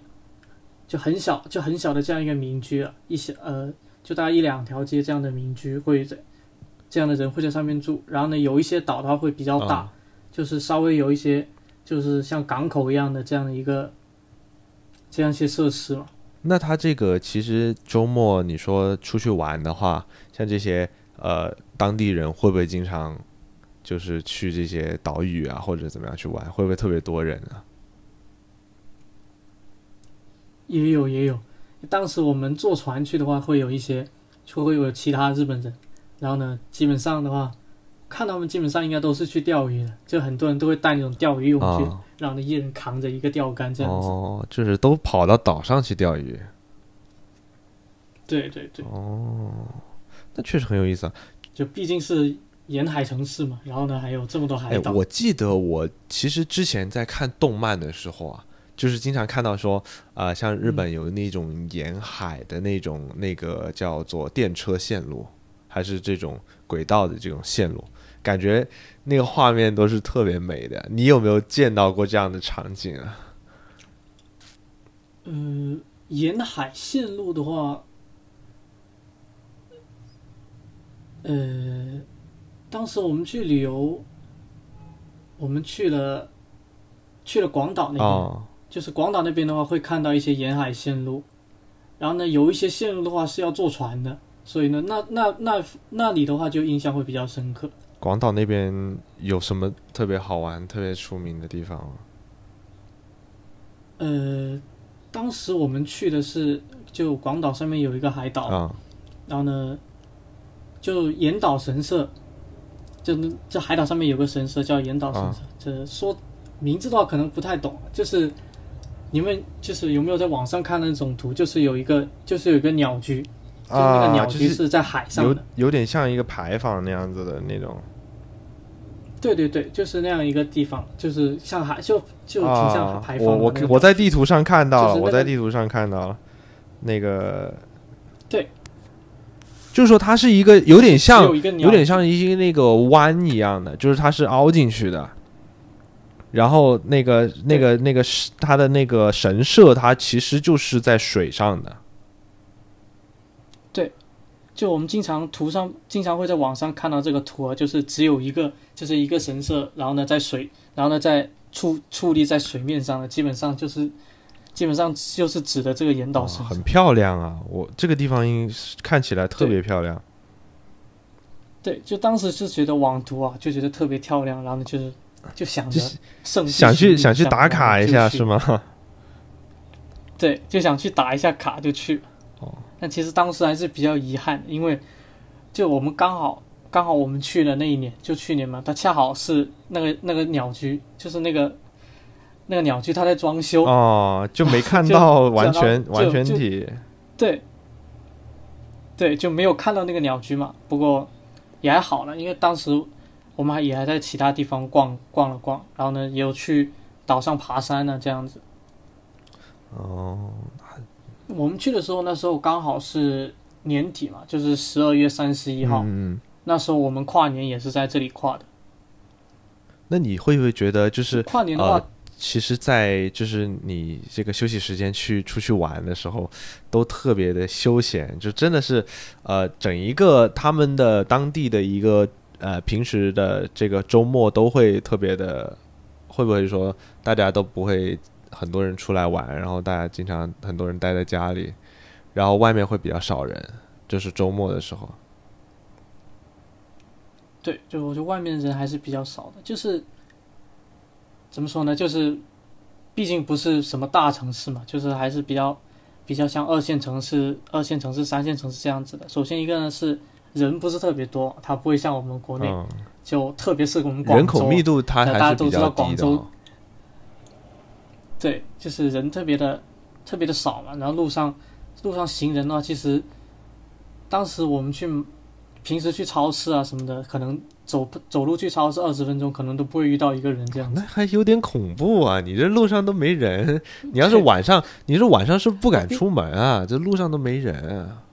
就很小就很小的这样一个民居啊，一些呃就大概一两条街这样的民居会在这样的人会在上面住，然后呢有一些岛它会比较大，嗯就是稍微有一些就是像港口一样的这样的一个这样一些设施嘛。那它这个其实周末你说出去玩的话，像这些呃当地人会不会经常就是去这些岛屿啊，或者怎么样去玩，会不会特别多人啊？也有也有，当时我们坐船去的话，会有一些，就会有其他日本人，然后呢，基本上的话，看他们基本上应该都是去钓鱼的，就很多人都会带那种钓鱼用具，啊然后呢，一人扛着一个钓竿这样子。哦，就是都跑到岛上去钓鱼，对对对，哦，那确实很有意思啊。就毕竟是沿海城市嘛，然后呢还有这么多海哎，岛。我记得我其实之前在看动漫的时候啊，就是经常看到说，啊，像日本有那种沿海的那种那个叫做电车线路，还是这种轨道的这种线路，感觉那个画面都是特别美的。你有没有见到过这样的场景啊？嗯，沿海线路的话，呃，当时我们去旅游，我们去了去了广岛那边，哦，就是广岛那边的话会看到一些沿海线路，然后呢有一些线路的话是要坐船的，所以呢那那那那里的话就印象会比较深刻。广岛那边有什么特别好玩、特别出名的地方吗？呃，当时我们去的是就广岛上面有一个海岛，啊，然后呢，就岩岛神社，就那这海岛上面有个神社叫岩岛神社。这说名字的话可能不太懂，就是你们就是有没有在网上看那种图？就是有一个就是有一个鸟居，就是那个鸟居是在海上有的。有点像一个牌坊那样子的那种。对对对，就是那样一个地方，就是像海就就挺像啊海，旁的我我我在地图上看到了，我就是那个在地图上看到了那个，对，就是说它是一个有点像有点像一些那个弯一样的，就是它是凹进去的。然后那个那个那个是它的那个神社，它其实就是在水上的。对就我们经常图上经常会在网上看到这个图啊，就是只有一个，就是一个神社，然后呢在水，然后呢在矗矗立在水面上的，基本上就是基本上就是指的这个岩岛哦神社。很漂亮啊！我这个地方应看起来特别漂亮。对，就当时是觉得网图啊，就觉得特别漂亮，然后呢就是就想着想去想去打卡一下是吗？对，就想去打一下卡就去。哦，但其实当时还是比较遗憾，因为就我们刚好刚好我们去的那一年，就去年嘛，它恰好是那个那个鸟居，就是那个那个鸟居，它在装修。哦，就没看到完就全完全体。对，对，就没有看到那个鸟居嘛。不过也还好了，因为当时我们还也还在其他地方逛逛了逛，然后呢也有去岛上爬山呢、这样子。哦，我们去的时候，那时候刚好是年底嘛，就是十二月三十一号。嗯，嗯那时候我们跨年也是在这里跨的。那你会不会觉得就是跨年的话，呃其实，在就是你这个休息时间去出去玩的时候，都特别的休闲，就真的是，呃，整一个他们的当地的一个呃平时的这个周末都会特别的，会不会说大家都不会很多人出来玩，然后大家经常很多人待在家里，然后外面会比较少人，就是周末的时候。对，就我觉得外面人还是比较少的，就是怎么说呢，就是毕竟不是什么大城市嘛，就是还是比较比较像二线城市、二线城市、三线城市这样子的。首先一个呢是人不是特别多，它不会像我们国内、嗯，就特别是我们广州人口密度它还是比家都知道较广州哦。对，就是人特别的特别的少嘛。然后路上路上行人的话，其实当时我们去平时去超市啊什么的，可能走走路去超市二十分钟，可能都不会遇到一个人这样子。那还有点恐怖啊！你这路上都没人，你要是晚上，你是晚上是不敢出门啊？这路上都没人啊！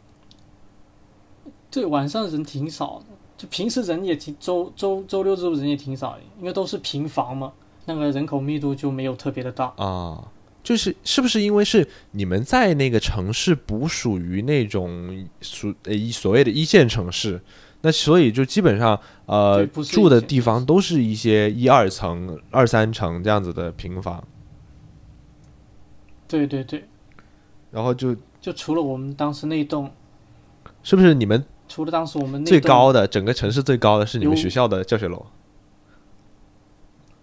对，晚上人挺少的，就平时人也挺周周周六周日人也挺少的，因为都是平房嘛，那个人口密度就没有特别的大。啊，就是是不是因为是你们在那个城市不属于那种属呃一所谓的一线城市，那所以就基本上呃住的地方都是一些一二层、二三层这样子的平房，对对对，然后就就除了我们当时那一栋，是不是你们除了当时我们最高的整个城市最高的是你们学校的教学楼。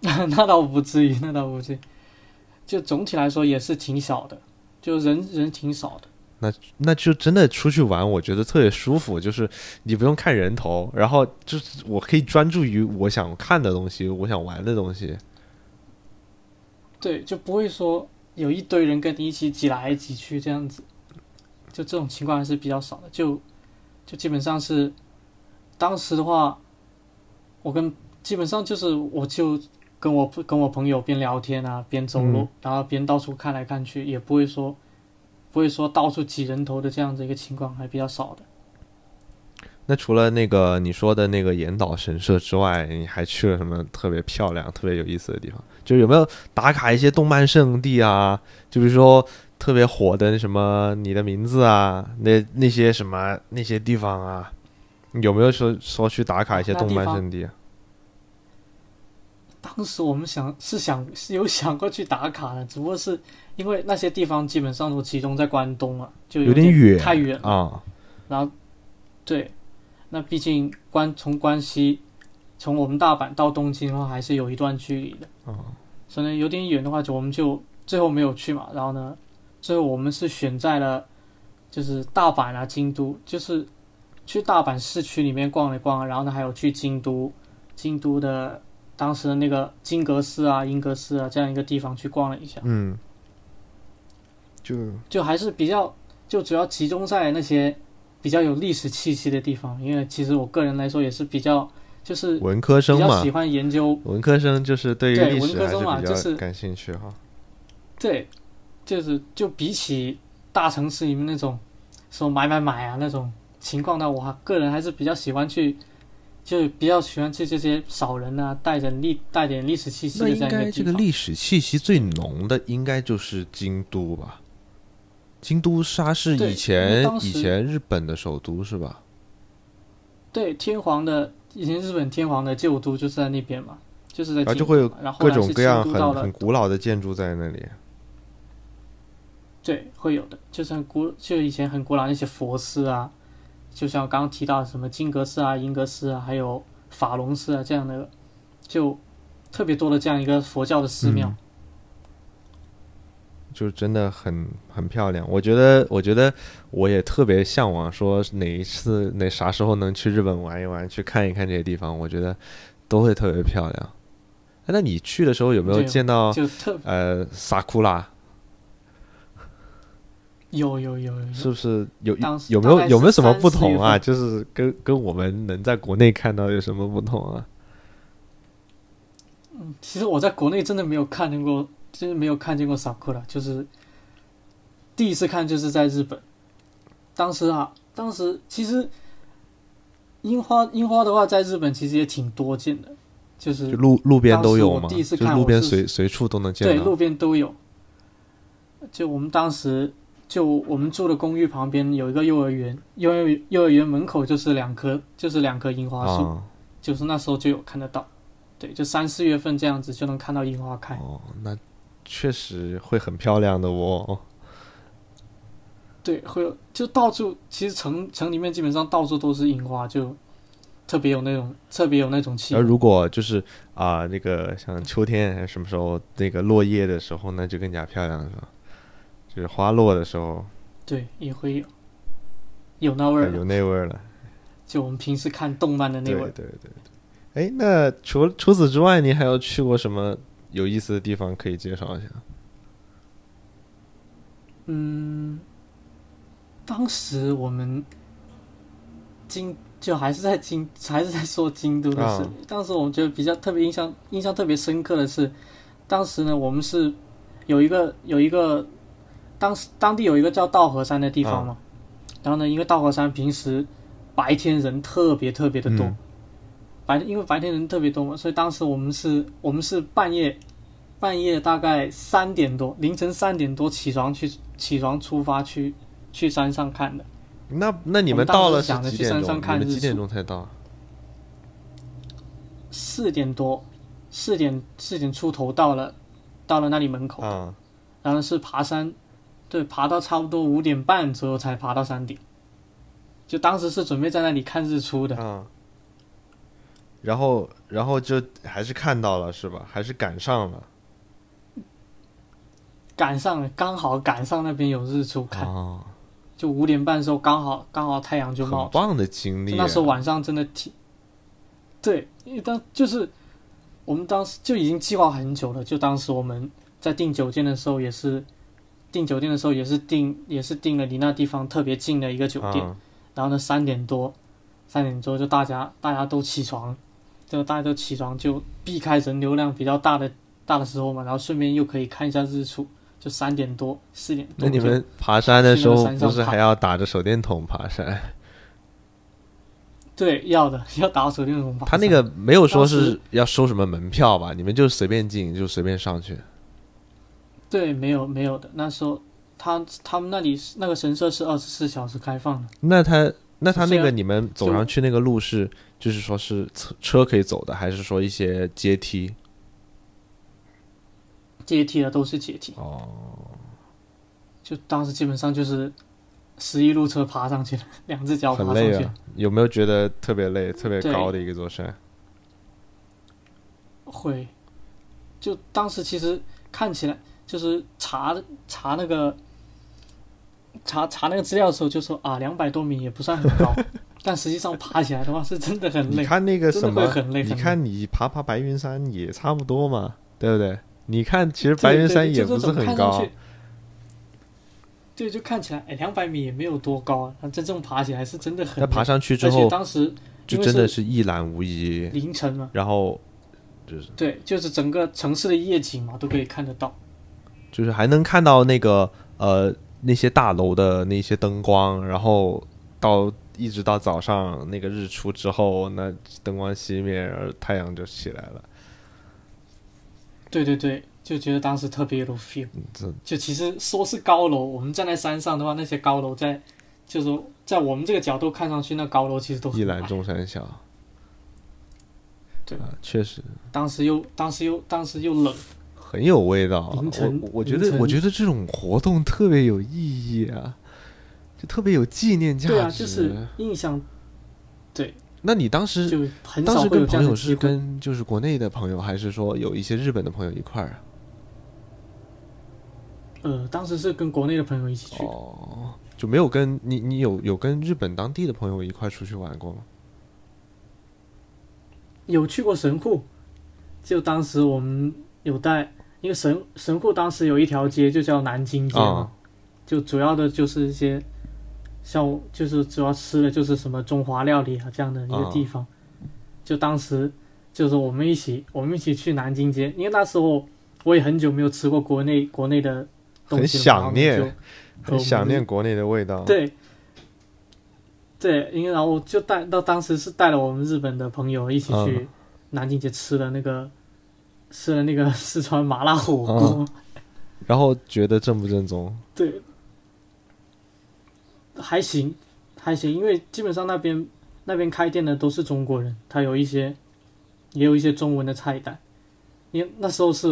那倒不至于，那倒不至于。就总体来说也是挺小的，就人人挺少的。那就真的出去玩，我觉得特别舒服，就是你不用看人头，然后就是我可以专注于我想看的东西，我想玩的东西。对，就不会说有一堆人跟你一起挤来挤去这样子，就这种情况还是比较少的。就就基本上是当时的话，我跟基本上就是我就跟我跟我朋友边聊天啊，边走路，嗯然后边到处看来看去，也不会说不会说到处挤人头的这样子一个情况，还比较少的。那除了那个你说的那个岩岛神社之外，你还去了什么特别漂亮、特别有意思的地方？就是有没有打卡一些动漫圣地啊？就比如说特别火的那什么你的名字啊，那那些什么那些地方啊，有没有说说去打卡一些动漫圣地啊？当时我们想是想是有想过去打卡的，只不过是因为那些地方基本上都集中在关东啊，就有点点远，太远了。啊。然后，对，那毕竟关从关西，从我们大阪到东京的话，还是有一段距离的。哦。所以呢，有点远的话，就我们就最后没有去嘛。然后呢，最后我们是选在了就是大阪啊、京都，就是去大阪市区里面逛了逛，然后呢，还有去京都，京都的当时的那个金阁寺啊、英阁寺啊这样一个地方去逛了一下。嗯，就就还是比较，就主要集中在那些比较有历史气息的地方，因为其实我个人来说也是比较，就是文科生嘛比较喜，欢研究，文科生就是对于历史还是比就是较感兴趣哈。对，就是就比起大城市里面那种说买买买啊那种情况呢，我个人还是比较喜欢去，就比较喜欢去这些少人啊，带着历带点历史气息那应的这样一该这个。历史气息最浓的应该就是京都吧？京都它是以前以前日本的首都是吧？对，天皇的以前日本天皇的旧都就是在那边嘛，就是在然后就会有各种各样很很古老的建筑在那里。对，会有的，就是很古，就以前很古老那些佛寺啊，就像刚刚提到什么金阁寺啊、银阁寺啊，还有法隆寺啊这样的，就特别多的这样一个佛教的寺庙。嗯就真的很很漂亮。我觉得，我觉得我也特别向往，说哪一次、哪啥时候能去日本玩一玩，去看一看这些地方，我觉得都会特别漂亮。哎那你去的时候有没有见到呃萨库拉？有有有是不是有当时有没有有没有什么不同啊？就是跟跟我们能在国内看到有什么不同啊？嗯其实我在国内真的没有看见过，就是没有看见过 sakura，就是第一次看就是在日本。当时啊，当时其实樱花樱花的话，在日本其实也挺多见的，就是就路路边都有吗？第一次就路边随随处都能见到。对路边都有。就我们当时就我们住的公寓旁边有一个幼儿园，幼儿幼儿园门口就是两棵就是两棵樱花树，啊，就是那时候就有看得到。对，就三四月份这样子就能看到樱花开。哦，那确实会很漂亮的哦。对，会有就到处，其实城城里面基本上到处都是樱花，就特别有那种特别有那种气氛。而如果就是啊、那个像秋天还是什么时候那个落叶的时候，那就更加漂亮了，是吧？就是花落的时候，对，也会有有那味儿有那味儿了。就我们平时看动漫的那对味儿。对对对。哎，那除除此之外，你还有去过什么有意思的地方可以介绍一下？嗯，当时我们京就还是在京，还是在说京都的事。啊当时我们觉得比较特别印象印象特别深刻的是，当时呢我们是有一个有一个当时当地有一个叫稻荷山的地方嘛，然后呢，因为稻荷山平时白天人特别特别的多，嗯白因为白天人特别多嘛，所以当时我们是我们是半夜半夜大概三点多，凌晨三点多起床去起床出发去去山上看的。那那你们到了是想着去山？上看几点钟才到？四点多，四点四点出头到了，到了那里门口，啊，然后是爬山，对，爬到差不多五点半左右才爬到山顶。就当时是准备在那里看日出的。啊，然后然后就还是看到了是吧？还是赶上了赶上了，刚好赶上那边有日出看，哦，就五点半的时候刚好刚好太阳就冒。很棒的经历啊。那时候晚上真的挺，对，因为当就是我们当时就已经计划很久了，就当时我们在订酒店的时候也是订酒店的时候也是订也是订了离那地方特别近的一个酒店，啊然后呢三点多三点多就大家大家都起床，就大家都起床就避开人流量比较大的大的时候嘛，然后顺便又可以看一下日出，就三点多四点多那你们爬山的时候不是还要打着手电筒爬山？对要的 要打手电筒爬他那个没有说是要收什么门票吧？你们就随便进，就随便上去。对，没有没有的。那时候他他们那里那个神社是二十四小时开放的，那他那他那个你们走上去那个路是就是说是车车可以走的，还是说一些阶梯？阶梯的都是阶梯。哦，就当时基本上就是十一路车爬上去了，两只脚爬上去。有没有觉得特别累、特别高的一个座山？会，就当时其实看起来就是查查那个查查那个资料的时候就说啊，两百多米也不算很高，但实际上爬起来的话是真的很累。你看那个什么很累，你看你爬爬白云山也差不多嘛，对不对？你看，其实白云山也不是很高对，就看起来哎，两百米也没有多高啊，但真正爬起来是真的很累。那爬上去之后，当时就真的是一览无遗。凌晨嘛，然后就是对，就是整个城市的夜景嘛，都可以看得到。就是还能看到那个呃那些大楼的那些灯光，然后到一直到早上那个日出之后，那灯光熄灭，然后太阳就起来了。对对对，就觉得当时特别有 feel。这就其实说是高楼，我们站在山上的话，那些高楼在，就是说在我们这个角度看上去，那高楼其实都一览众山小。对啊，确实当时又当时又当时又冷，很有味道。凌晨我我觉得我觉得这种活动特别有意义啊，就特别有纪念价值。对啊，就是印象，对，那你当时就很当时跟朋友是。跟就是国内的朋友，还是说有一些日本的朋友一块儿啊？呃，当时是跟国内的朋友一起去的，哦，就没有跟你你有有跟日本当地的朋友一块出去玩过吗？有去过神户，就当时我们有带，因为神神户当时有一条街就叫南京街嘛，啊就主要的就是一些，像我就是主要吃的就是什么中华料理啊这样的一个地方。就当时就是我们一起我们一起去南京街，因为那时候我也很久没有吃过国内国内的东西了，很想念很想念国内的味道。，对。对，因为然后就带到当时是带了我们日本的朋友一起去嗯南京街吃了那个、吃了那个 四川麻辣火锅，嗯然后觉得正不正宗？对，还行，还行，因为基本上那边那边开店的都是中国人，他有一些也有一些中文的菜单。因为那时候是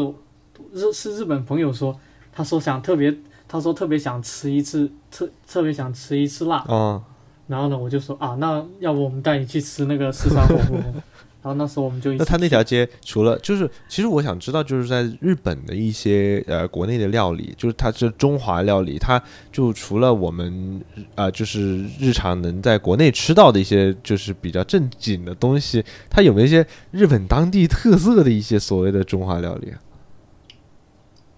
日是日本朋友说，他说想特别，他说特别想吃一次，特特别想吃一次辣。啊，然后呢，我就说啊，那要不我们带你去吃那个四川火锅？然后那时候我们就一起那他那条街除了就是，其实我想知道，就是在日本的一些呃国内的料理，就是它是中华料理，它就除了我们啊、呃就是日常能在国内吃到的一些就是比较正经的东西，它有没有一些日本当地特色的一些所谓的中华料理啊？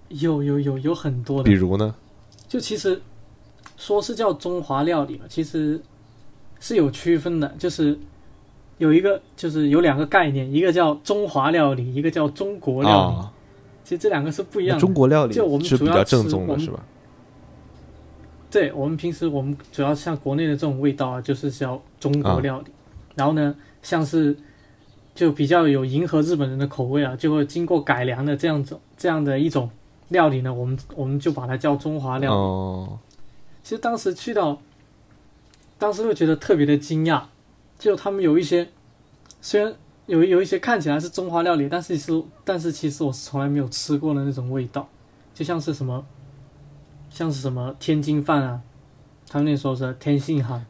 有有有有很多的比，如呢？就其实说是叫中华料理嘛，其实是有区分的，就是有一个就是有两个概念，一个叫中华料理，一个叫中国料理。啊，其实这两个是不一样的。中国料理就我们是比较主要吃正宗的，是吧？对我们平时我们主要像国内的这种味道啊，就是叫中啊国料理。然后呢，像是就比较有迎合日本人的口味啊，就会经过改良的这样子这样的一种料理呢，我们我们就把它叫中华料理。哦，其实当时去到，当时会觉得特别的惊讶，就他们有一些虽然有有一些看起来是中华料理，但是其实但是其实我是从来没有吃过的那种味道，就像是什么，像是什么天津饭啊，他们那时候是天津哈，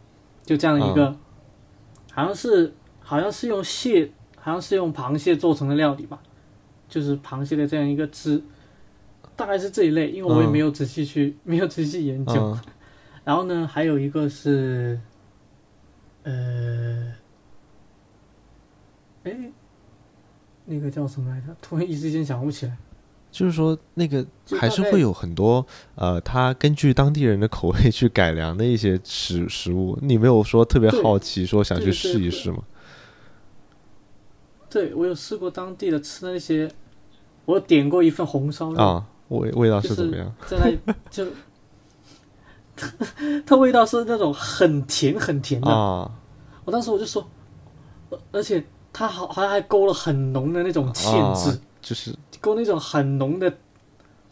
就这样一个，好像是好像是用蟹，好像是用螃蟹做成的料理吧，就是螃蟹的这样一个汁，大概是这一类，因为我也没有仔细去没有仔细研究。然后呢，还有一个是，呃，哎，那个叫什么来着？突然一时间想不起来。就是说，那个还是会有很多呃，他根据当地人的口味去改良的一些食食物。你没有说特别好奇，说想去试一试吗？对，我有试过当地的吃的那些，我点过一份红烧肉啊，味味道是怎么样？在那就。它味道是那种很甜很甜的，我当时我就说，而且它好好像还勾了很浓的那种芡汁，就是勾那种很浓的、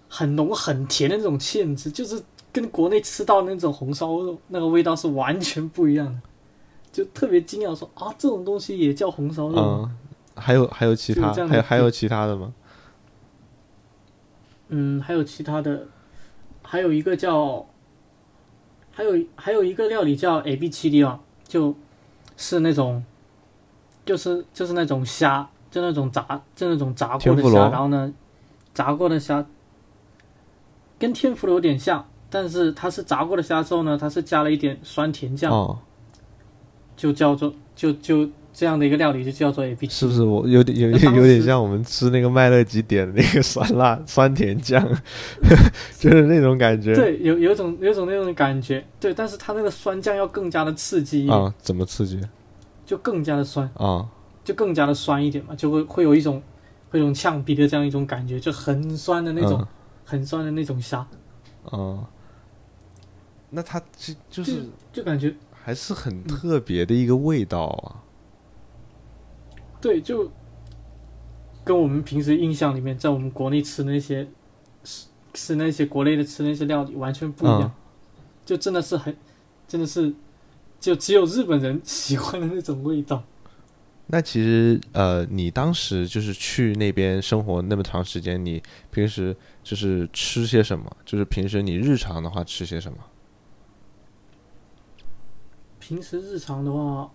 很浓很甜的那种芡汁，就是跟国内吃到那种红烧肉那个味道是完全不一样的，就特别惊讶说啊，这种东西也叫红烧肉？还有还有其他还有还有其他的吗？嗯，还有其他的，还有一个叫。还有还有一个料理叫 A B 七 D 啊，就是那种，就是就是那种虾，就那种炸，就那种炸过的虾，然后呢，炸过的虾跟天妇罗有点像，但是它是炸过的虾之后呢，它是加了一点酸甜酱，就叫做就就。这样的一个料理就叫做 A B，是不是？我有点有点有点像我们吃那个麦乐鸡点的那个酸辣酸甜酱，就是那种感觉。对，有有种有种那种感觉。对，但是它那个酸酱要更加的刺激一点啊！怎么刺激？就更加的酸啊！就更加的酸一点嘛，就会会有一种会一种呛鼻的这样一种感觉，就很酸的那种，很酸的那种虾。哦，那它就就是就感觉还是很特别的一个味道啊。对，就跟我们平时印象里面，在我们国内吃那些吃吃那些国内的吃那些料理完全不一样，就真的是很，真的是就只有日本人 喜欢的那种味道。那其实呃，你当时就是去那边生活那么长时间，你平时就是吃些什么？就是平时你日常的话吃些什么？平时日常的话。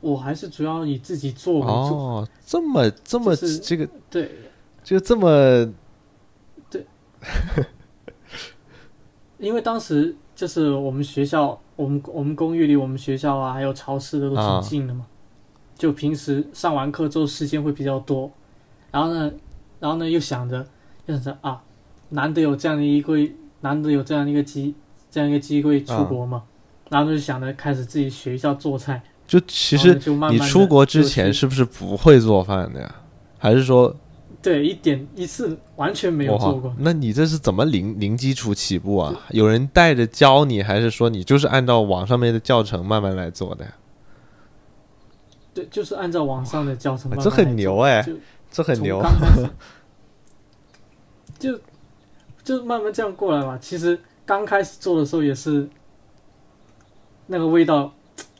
我还是主要以自己做为主。哦，这么这么这个对，就这么对。因为当时就是我们学校，我们我们公寓离我们学校啊，还有超市的都挺近的嘛。就平时上完课之后时间会比较多，然后呢，然后呢又想着，又想着啊，难得有这样的一个，难得有这样的一个机，这样一个机会出国嘛，然后就想着开始自己学一下做菜。就其实你出国之前是不是不会做饭的呀？还是说，对一点一次完全没有做过？那你这是怎么零零基础起步啊？有人带着教你，还是说你就是按照网上面的教程慢慢来做的呀？对，就是按照网上的教程。这很牛哎，这很牛。就就慢慢这样过来嘛。其实刚开始做的时候也是那个味道。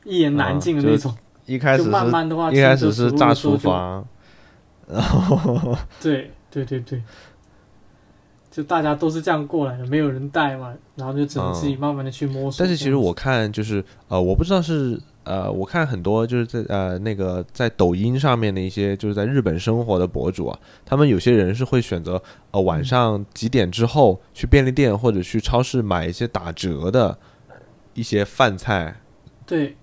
一言难尽的那种，一开始慢慢的话，一开始是炸厨房，然后。对对对对，就大家都是这样过来的，没有人带嘛，然后就只能自己慢慢的去摸索。但是其实我看就是呃，我不知道是呃，我看很多就是在呃那个在抖音上面的一些就是在日本生活的博主啊，他们有些人是会选择呃晚上几点之后去便利店或者去超市买一些打折的一些饭菜，对。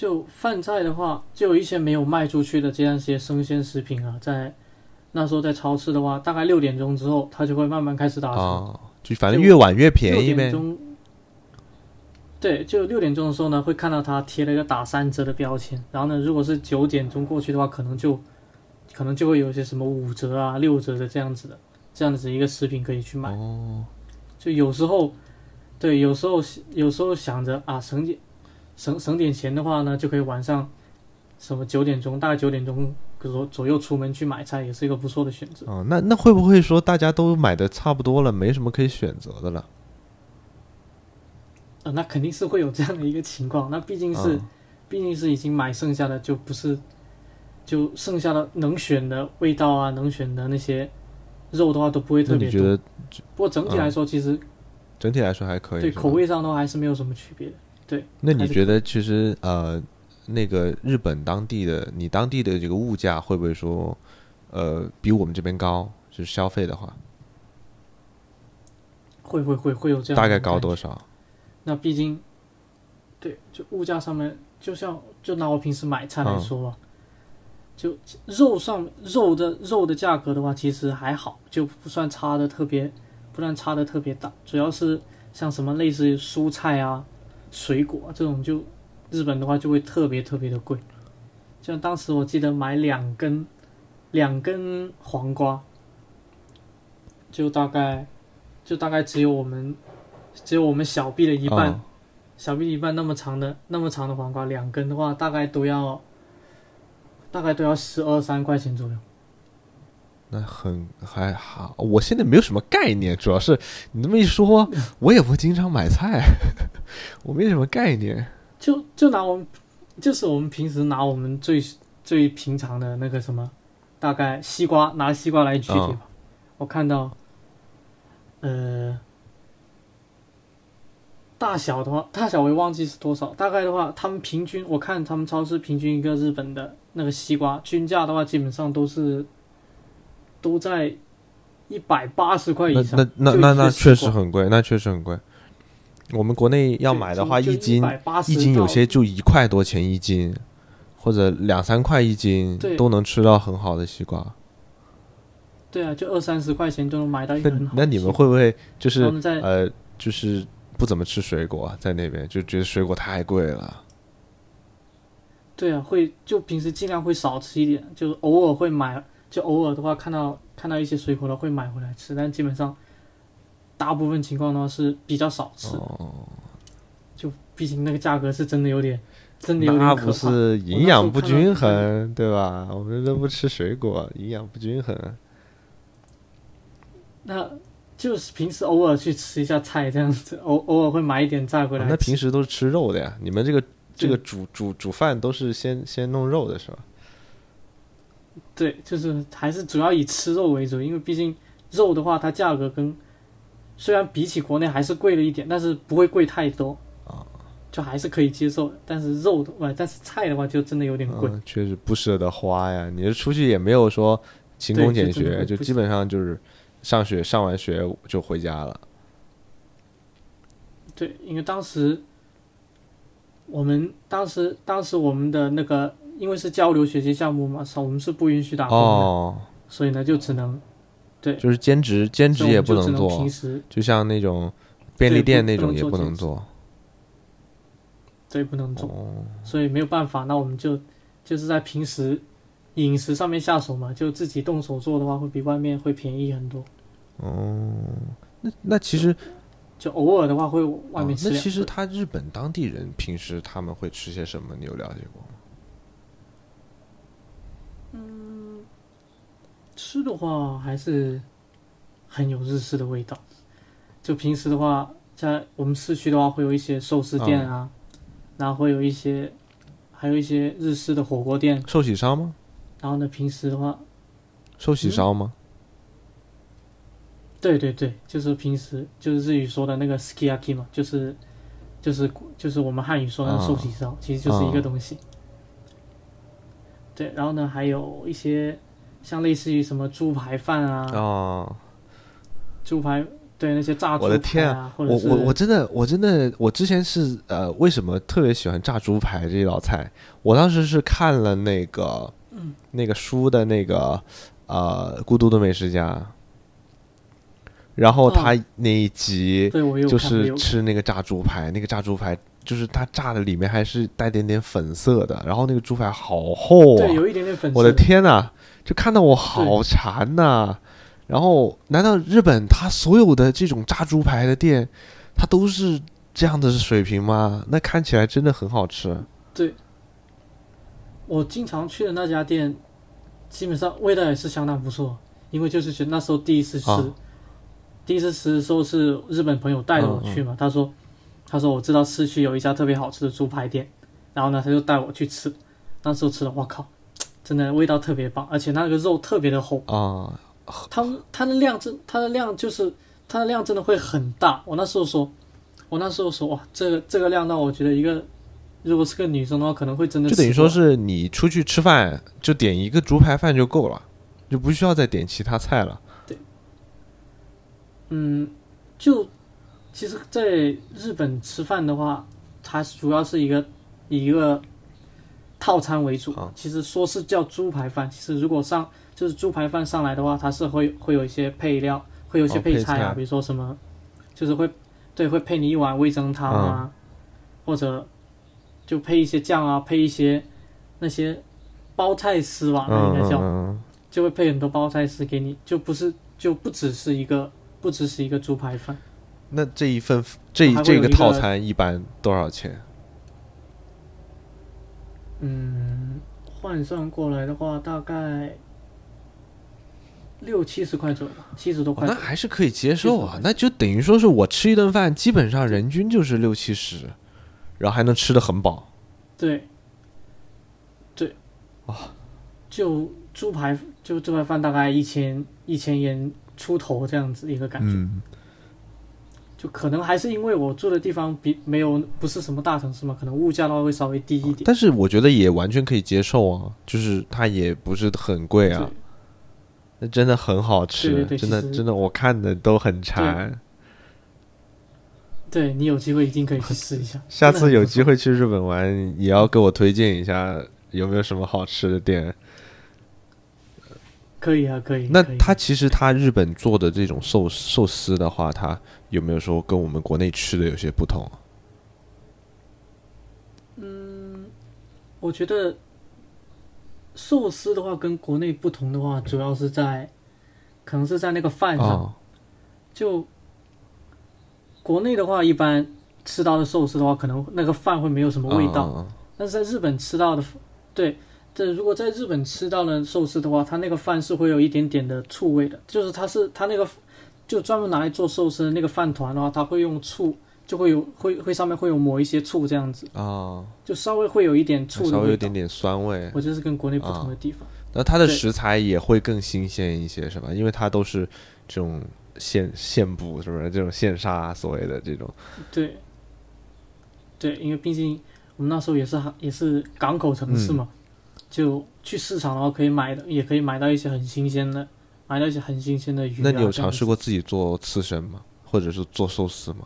就饭菜的话，就有一些没有卖出去的这样一些生鲜食品啊，在那时候在超市的话，大概六点钟之后，它就会慢慢开始打折，就反正越晚越便宜呗。对，就六点钟的时候呢，会看到它贴了一个打三折的标签，然后呢，如果是九点钟过去的话，可能就可能就会有一些什么五折啊、六折的这样子的这样子一个食品可以去买。哦，就有时候，对，有时候有时候想着啊，省点。省省点钱的话呢，就可以晚上，什么九点钟，大概九点钟左左右出门去买菜，也是一个不错的选择。哦，那那会不会说大家都买的差不多了，没什么可以选择的了？啊，那肯定是会有这样的一个情况。那毕竟是，毕竟是已经买剩下的，就不是，就剩下的能选的味道啊，能选的那些肉的话都不会特别多。不过整体来说，其实整体来说还可以。对口味上的话，还是没有什么区别的。对。那你觉得其实呃，那个日本当地的你当地的这个物价会不会说呃比我们这边高？就是消费的话，会会会会有这样大概高多少？那毕竟，对，就物价上面，就像就拿我平时买菜来嗯说吧，就肉上肉的肉的价格的话，其实还好，就不算差的特别，不算差的特别大。主要是像什么类似于蔬菜啊、水果啊这种就，日本的话就会特别特别的贵。像当时我记得买两根两根黄瓜，就大概就大概只有我们只有我们小臂的一半。嗯小臂一半那么长的那么长的黄瓜，两根的话大概都要大概都要十二三块钱左右。那很还好，我现在没有什么概念，主要是你那么一说，我也不经常买菜，我没什么概念。就就拿我们就是我们平时拿我们最最平常的那个什么，大概西瓜拿西瓜来举例吧。嗯我看到，呃，大小的话，大小我也忘记是多少，大概的话，他们平均我看他们超市平均一个日本的那个西瓜均价的话，基本上都是都在一百八十块那以上。那那那那确实很贵，那确实很贵。我们国内要买的话，一斤一斤有些就一块多钱一斤，或者两三块一斤，都能吃到很好的西瓜。对啊，就二三十块钱就能买到一那个很好那你们会不会就是呃，就是不怎么吃水果啊，在那边就觉得水果太贵了？对啊，会就平时尽量会少吃一点，就是偶尔会买，就偶尔的话看到看到一些水果了会买回来吃，但基本上大部分情况的话是比较少吃，哦，就毕竟那个价格是真的有点，真的有点可怕。不是营养不均衡，对吧？我们都不吃水果，营养不均衡。那就是平时偶尔去吃一下菜这样子，偶偶尔会买一点菜回来。哦那平时都是吃肉的呀？你们这个这个煮煮煮饭都是先先弄肉的是吧？对，就是还是主要以吃肉为主，因为毕竟肉的话，它价格跟虽然比起国内还是贵了一点，但是不会贵太多啊，就还是可以接受。但是肉的话，但是菜的话就真的有点贵。嗯，确实不舍得花呀。你这出去也没有说勤工俭学，就基本上就是上学上完学就回家了。对，因为当时我们当时当时我们的那个因为是交流学习项目嘛，是我们是不允许打工的，哦，所以呢就只能对就是兼职兼职也不能做平，时就像那种便利店那种也不能做兼职不能做。对不能做。哦，所以没有办法，那我们就就是在平时饮食上面下手嘛，就自己动手做的话，会比外面会便宜很多。哦，那那其实就偶尔的话会外面啊吃那其实他日本当地人平时他们会吃些什么？你有了解过吗？吃的话还是很有日式的味道。就平时的话，在我们市区的话，会有一些寿司店啊，然后会有一些，还有一些日式的火锅店。寿喜烧吗？然后呢，平时的话，寿喜烧吗？对对对，就是平时就是日语说的那个 sukiyaki 嘛，就是就是就是我们汉语说的寿喜烧，其实就是一个东西。对，然后呢，还有一些像类似于什么猪排饭啊，哦，猪排对那些炸猪我的天啊，我我我真的我真的我之前是呃，为什么特别喜欢炸猪排这一道菜？我当时是看了那个嗯。那个书的那个呃《孤独的美食家》，然后他那一集就是吃那个炸猪排，那个炸猪排就是它炸的里面还是带点点粉色的，然后那个猪排好厚啊。对，有一点点粉丝。我的天呐，就看到我好馋呐、然后，难道日本它所有的这种炸猪排的店，它都是这样的水平吗？那看起来真的很好吃。对。我经常去的那家店，基本上味道也是相当不错，因为就是觉得那时候第一次吃，啊。第一次吃的时候是日本朋友带着我去嘛，他说他说我知道市区有一家特别好吃的猪排店，然后呢他就带我去吃，那时候吃的我靠，真的味道特别棒，而且那个肉特别的厚，啊，它它的量真它的量就是它的量真的会很大，我那时候说我那时候说哇，这个这个量，那我觉得一个如果是个女生的话，可能会真的就等于说是你出去吃饭就点一个猪排饭就够了，就不需要再点其他菜了。对。嗯，就其实在日本吃饭的话，它主要是一个一个套餐为主。啊其实说是叫猪排饭，其实如果上就是猪排饭上来的话，它是会会有一些配料，会有一些哦配配菜啊，菜比如说什么，就是会对会配你一碗味增汤啊，或者就配一些酱啊，配一些那些包菜丝吧，那嗯应该叫。就会配很多包菜丝给你，就不是就不只是一个不只是一个猪排饭，那这一份这这个套餐一般多少钱？嗯，换算过来的话大概六七十块左右吧，七十多哦块。那还是可以接受啊那就等于说是我吃一顿饭，基本上人均就是六七十，然后还能吃的很饱。对，对，就猪排就猪排饭大概一千一千元出头这样子一个感觉，嗯，就可能还是因为我住的地方比没有不是什么大城市嘛，可能物价的话会稍微低一点。但是我觉得也完全可以接受啊，就是它也不是很贵啊，那真的很好吃，对对对真的真的我看的都很馋。对你有机会一定可以去试一下。下次有机会去日本玩，也要给我推荐一下有没有什么好吃的店。可以啊，可以。那他其实他日本做的这种寿寿司的话，他有没有说跟我们国内吃的有些不同嗯？我觉得寿司的话跟国内不同的话，主要是在可能是在那个饭上。哦，就国内的话，一般吃到的寿司的话，可能那个饭会没有什么味道。但是在日本吃到的，对，这如果在日本吃到的寿司的话，它那个饭是会有一点点的醋味的，就是它是它那个就专门拿来做寿司的那个饭团的话，它会用醋，就会有会会上面会有抹一些醋这样子，哦，就稍微会有一点醋的稍微有点。点酸味。我觉得是跟国内不同的地方。那它的食材也会更新鲜一些，是吧？因为它都是这种现现捕，是不是？这种现杀所谓的这种，对，对，因为毕竟我们那时候也是也是港口城市嘛，就去市场的话可以买的，也可以买到一些很新鲜的，买到一些很新鲜的鱼、啊。那你有尝试过自己做刺身吗？或者是做寿司吗？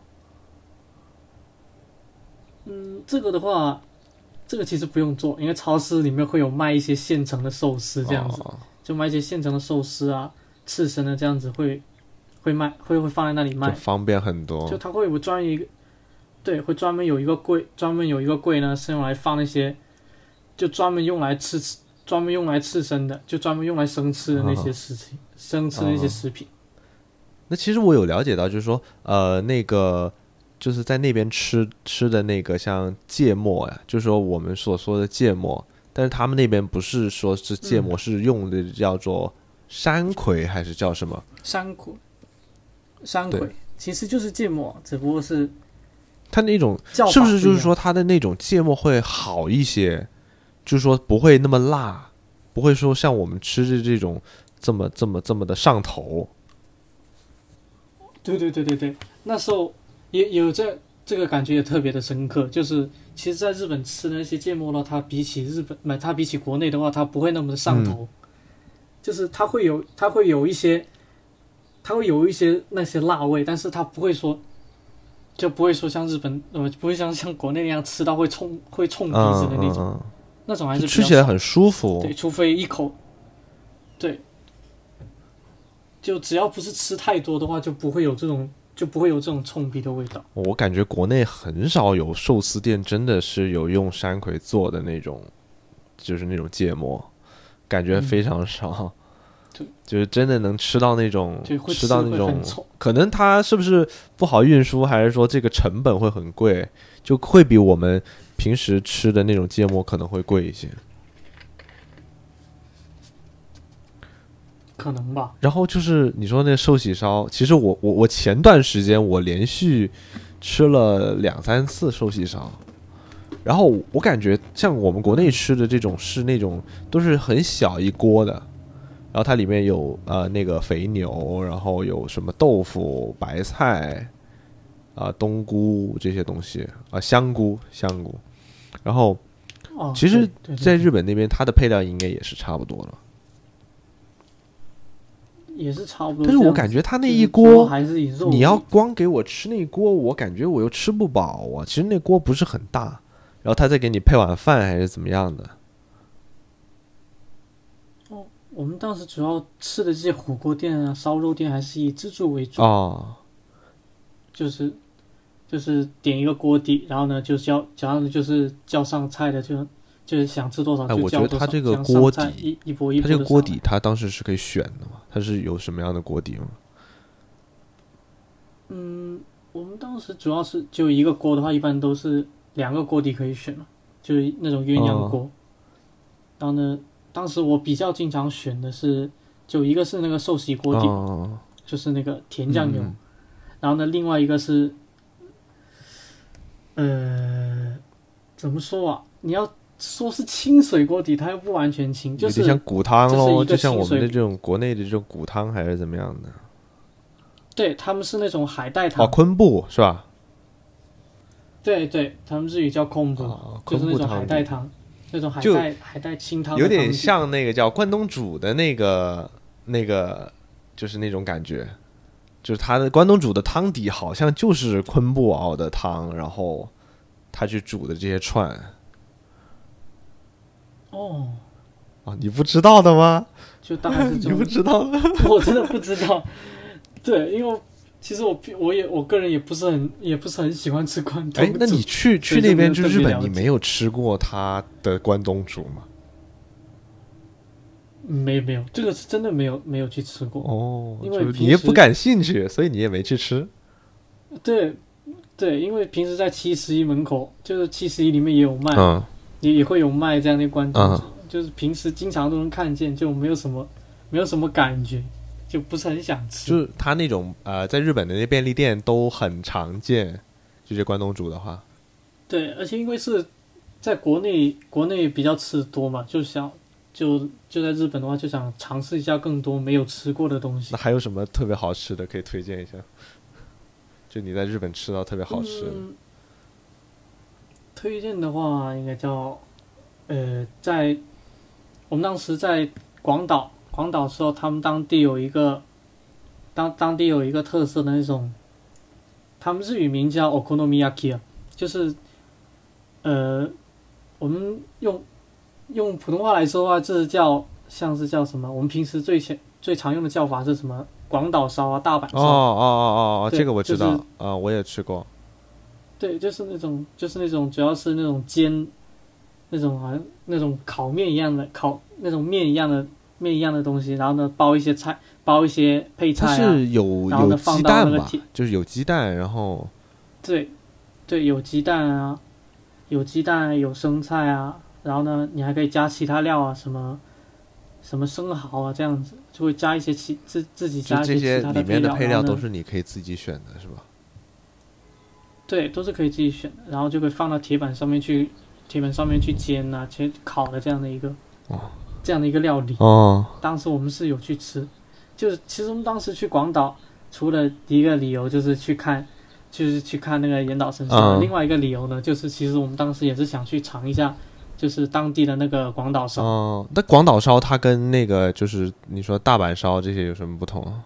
嗯，这个的话，这个其实不用做，因为超市里面会有卖一些现成的寿司，这样子、哦就卖一些现成的寿司啊，刺身的这样子会会卖，会会放在那里卖。方便很多就。它会有专一个，对，会专门有一个柜，专门有一个柜呢是用来放那些，就专门用来吃吃，专门用来刺身的，就专门用来生吃的那些食品，生吃那些食品。那其实我有了解到，就是说，呃，那个就是在那边吃吃的那个像芥末呀，就是说我们所说的芥末，但是他们那边不是说是芥末，是用的叫做山葵还是叫什么？山葵，山葵其实就是芥末，只不过是它那种是不是就是说它的那种芥末会好一些？就是说不会那么辣，不会说像我们吃的这种这么这么这么的上头。对对对对对，那时候也有这这个感觉也特别的深刻，就是其实在日本吃的那些芥末呢，它比起日本，买它比起国内的话，它不会那么的上头，就是它会有它会有一些，它会有一些那些辣味，但是它不会说。就不会说像日本呃，不会像像国内那样吃到会冲会冲鼻子嗯的那种，嗯那种还嗯，是吃起来很舒服。对，除非一口，对，就只要不是吃太多的话，就不会有这种就不会有这种冲鼻的味道。我感觉国内很少有寿司店真的是有用山葵做的那种，就是那种芥末，感觉非常少。对 就是真的能吃到那种吃到那种可能它是不是不好运输，还是说这个成本会很贵，就会比我们平时吃的那种芥末可能会贵一些。可能吧。然后就是你说那寿喜烧，其实我我我前段时间我连续吃了两三次寿喜烧，然后我感觉像我们国内吃的这种是那种都是很小一锅的，然后它里面有呃那个肥牛，然后有什么豆腐、白菜，啊、冬菇这些东西啊、香菇香菇，然后哦，其实在日本那边它的配料应该也是差不多了，也是差不多但是。我感觉他那一锅还是以肉，你要光给我吃那一锅，我感觉我又吃不饱啊。其实那锅不是很大，然后他再给你配碗饭还是怎么样的？我们当时主要吃的这些火锅店啊、烧肉店还是以自助为主，哦，就是就是点一个锅底，然后呢就叫，然后呢就是叫上菜的就就是想吃多少哎我就叫多少。觉得他这个锅底菜一一波一波的上来这个锅底，他当时是可以选的嘛？它是有什么样的锅底吗？嗯，我们当时主要是就一个锅的话，一般都是两个锅底可以选嘛，就是那种鸳鸯锅。然后呢，当时我比较经常选的是，就一个是那个寿喜锅底，哦，就是那个甜酱油，嗯然后呢，另外一个是，呃，怎么说啊？你要说是清水锅底，它又不完全清，就是像骨汤喽，就像我们的这种国内的这种骨汤还是怎么样的？对他们是那种海带汤，哦，昆布是吧？对对，他们日语叫昆布，哦，就是那种海带汤，那种海带海带清汤有点像那个叫关东煮的那个那个，就是那种感觉，就是他的关东煮的汤底好像就是昆布熬的汤，然后他去煮的这些串哦，啊，你不知道的吗？就大概是你不知道的？我真的不知道。对，因为其实我我也我个人也不是很也不是很喜欢吃关东哎，那你去去那边没就日本，你没有吃过他的关东煮吗？没没有，这个是真的没有没有去吃过。哦，因为你也不感兴趣，所以你也没去吃。对对，因为平时在七十一门口，就是七十一里面也有卖，嗯，也也会有卖这样的关东嗯煮，就是平时经常都能看见，就没有什么没有什么感觉，就不是很想吃。就是他那种呃，在日本的那些便利店都很常见，这些关东煮的话，对，而且因为是在国内，国内比较吃的多嘛，就想就就在日本的话，就想尝试一下更多没有吃过的东西那。还有什么特别好吃的可以推荐一下？就你在日本吃到特别好吃的，嗯。推荐的话，应该叫呃，在我们当时在广岛，广岛的时候，他们当地有一个当当地有一个特色的那种，他们日语名叫 okonomiyaki 啊，就是呃，我们用用普通话来说的话，这是叫像是叫什么？我们平时最前最常用的叫法是什么？广岛烧啊，大阪烧。哦哦哦哦哦，这个我知道就是啊、我也吃过。对，就是那种，就是那种，主要是那种煎，那种好像那种烤面一样的烤那种面一样的面一样的东西，然后呢包一些菜，包一些配菜啊，是有然后呢有放鸡蛋吧到那个铁？就是有鸡蛋，然后对，对，有鸡蛋啊，有鸡蛋，有生菜啊，然后呢，你还可以加其他料啊，什么什么生蚝啊，这样子就会加一些其自自己加一些其他的里面的配料，都是你可以自己选的，是吧？对，都是可以自己选的，然后就会放到铁板上面去，铁板上面去煎啊、去烤的这样的一个，哦这样的一个料理。哦，当时我们是有去吃，就是其实我们当时去广岛，除了一个理由就是去看，就是去看那个岩岛神社，嗯另外一个理由呢，就是其实我们当时也是想去尝一下，就是当地的那个广岛烧。哦，那广岛烧它跟那个就是你说大阪烧这些有什么不同啊？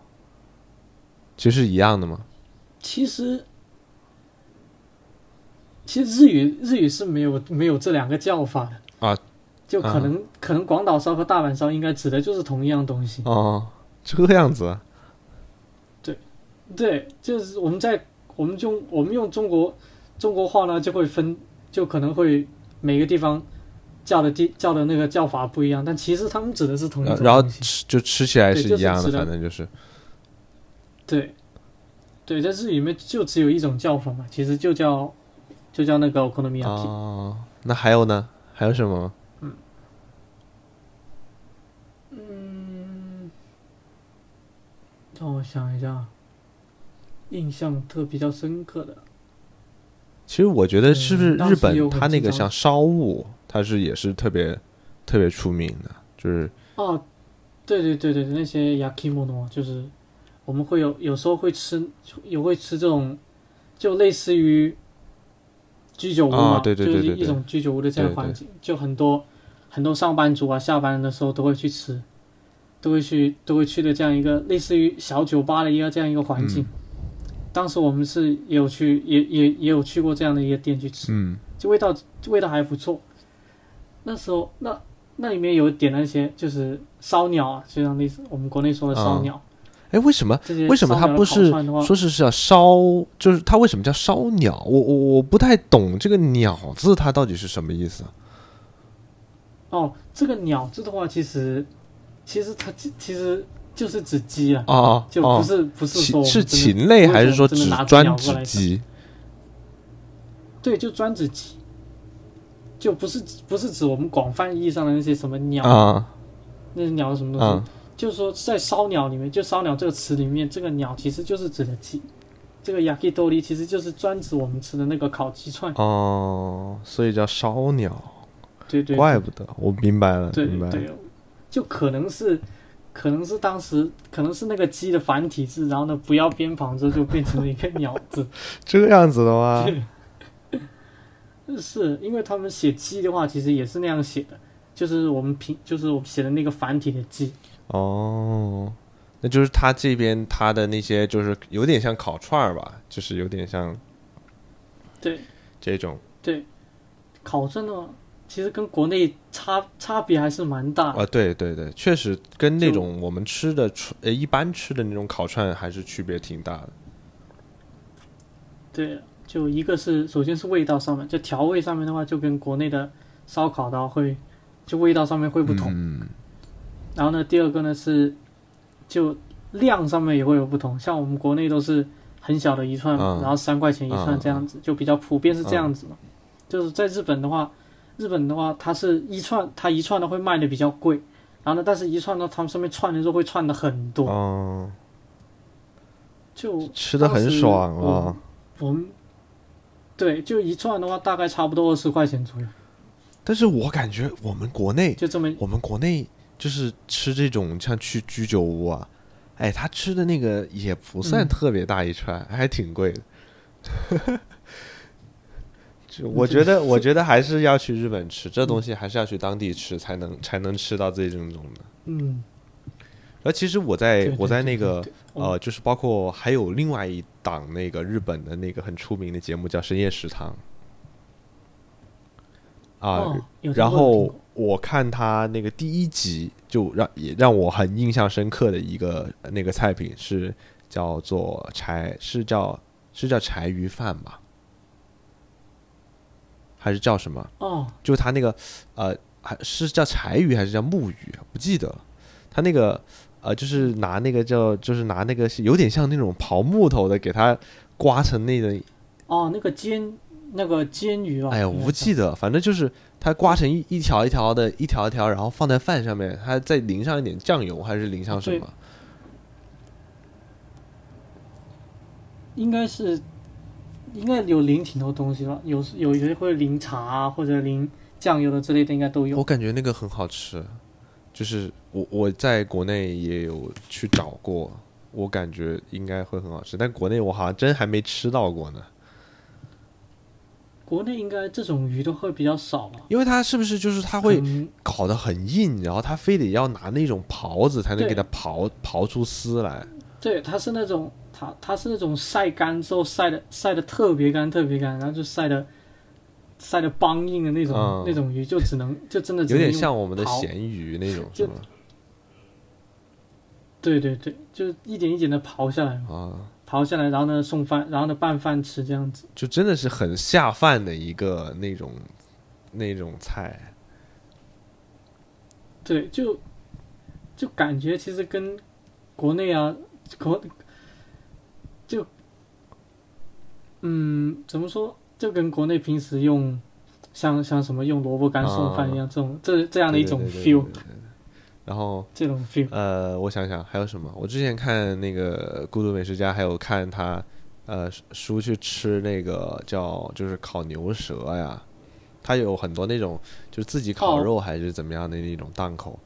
其实一样的吗？其实，其实日语日语是没有没有这两个叫法的啊，就可能、可能广岛烧和大阪烧应该指的就是同一样东西。哦，这个样子对，对，就是我们在我们用我们用中国中国话呢，就会分，就可能会每个地方叫的地叫的那个叫法不一样，但其实他们指的是同一呃然后。吃就吃起来是是一样的，反正就是对，对，在日语里面就只有一种叫法嘛，其实就叫就叫那个 okonomiyaki。哦，那还有呢？还有什么？嗯让我想一下，印象特比较深刻的，其实我觉得是不是日本很经常它那个像烧物，它是也是特别特别出名的，就是哦，对对对对，那些 yakimono 就是我们会有有时候会吃，也会吃这种就类似于居酒屋对对对对对就是一种居酒屋的这样环境，就很多很多上班族啊，下班的时候都会去吃，都会去都会去的这样一个类似于小酒吧的一个这样一个环境。嗯当时我们是也有去，也也也有去过这样的一个店去吃，嗯就味道味道还不错。那时候那那里面有点那些就是烧鸟啊，就像类似我们国内说的烧鸟，哎，为什么为什么它不是说是是要烧？就是它为什么叫烧鸟？我我我不太懂这个“鸟”字，它到底是什么意思？哦，这个鸟字的话，其实其实它其其实就是指鸡啊，哦就不哦，是、不是说是禽类还是说只专指鸡？对，就专指鸡，就不是不是指我们广泛意义上的那些什么鸟，啊那些鸟是什么东西，啊就是说在烧鸟里面，就烧鸟这个词里面，这个鸟其实就是指的鸡。这个 yakitori 其实就是专指我们吃的那个烤鸡串，哦，所以叫烧鸟，对对，怪不得，我明白了，对明白了。对，就可能是，可能是当时可能是那个鸡的繁体字，然后呢不要边旁之后就变成了一个鸟字，这样子的吗？是因为他们写鸡的话，其实也是那样写的，就是我们平就是我们写的那个繁体的鸡，哦，那就是他这边他的那些就是有点像烤串儿吧，就是有点像对。这种。对，烤串的话，其实跟国内差差别还是蛮大的。啊，对对对，确实跟那种我们吃的呃一般吃的那种烤串还是区别挺大的。对，就一个是首先是味道上面，就调味上面的话，就跟国内的烧烤的话会就味道上面会不同。嗯然后呢，第二个呢是就量上面也会有不同，像我们国内都是很小的一串，嗯然后三块钱一串嗯这样子，就比较普遍是这样子嘛。就是在日本的话，日本的话它是一串，它一串的会卖的比较贵，然后呢，但是一串呢，他们上面串的时候会串的很多，哦，就吃的很爽啊。我们对，就一串的话大概差不多二十块钱左右，但是我感觉我们国内，就这么我们国内就是吃这种像去居酒屋啊，哎，他吃的那个也不算嗯特别大一串，还挺贵的。就我觉得，我觉得还是要去日本吃这东西，还是要去当地吃才能才能吃到最正宗的。嗯，而其实我在我在那个呃，就是包括还有另外一档那个日本的那个很出名的节目叫《深夜食堂》啊，哦，然后我看他那个第一集，就让也让我很印象深刻的一个呃那个菜品是叫做柴，是叫是叫柴鱼饭吧？还是叫什么？哦，就他那个呃，还是叫柴鱼还是叫木鱼？不记得了。他那个呃，就是拿那个叫，就是拿那个有点像那种刨木头的，给它刮成那个，哦，那个煎那个煎鱼啊，哎呀，我不记得，反正就是它刮成一一条一条的，一条一条，然后放在饭上面，它再淋上一点酱油，还是淋上什么？应该是应该有淋挺多东西吧，有有些会淋茶啊，或者淋酱油的之类的，应该都有。我感觉那个很好吃，就是我我在国内也有去找过，我感觉应该会很好吃，但国内我好像真还没吃到过呢。国内应该这种鱼都会比较少吧？因为它是不是就是它会嗯搞得很硬，然后它非得要拿那种刨子才能给它刨刨出丝来。对，它是那种它它是那种晒干之后晒的晒的特别干特别干，然后就晒的晒的梆硬的那种、嗯那种鱼，就只能就真的有点像我们的咸鱼那种，就是吗？对对对，就一点一点的刨下来嘛，啊，刨下来，然后呢送饭，然后呢拌饭吃这样子。就真的是很下饭的一个那种那种菜。对，就就感觉其实跟国内啊，国就嗯，怎么说，就跟国内平时用像像什么用萝卜干送饭一样，这种这这样的一种 feel，然后这种 feel。呃，我想想还有什么？我之前看那个《孤独美食家》，还有看他呃叔去吃那个叫就是烤牛舌呀，他有很多那种就是自己烤哦肉还是怎么样的那种档口。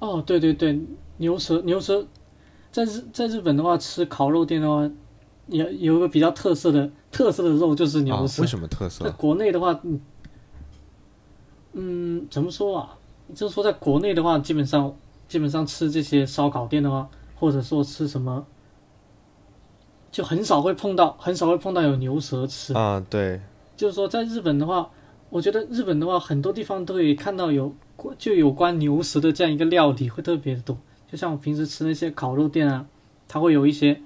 哦，对对对，牛舌牛舌，在日在日本的话，吃烤肉店的话，也有一个比较特色的特色的肉就是啊牛，舌。为什么特色在？国内的话，嗯，嗯，怎么说啊？就是说，在国内的话，基本上基本上吃这些烧烤店的话，或者说吃什么，就很少会碰到，很少会碰到有牛舌吃。啊，对，就是说，在日本的话，我觉得日本的话，很多地方都可以看到有就有关牛舌的这样一个料理会特别的多。就像我平时吃那些烤肉店啊，它会有一些，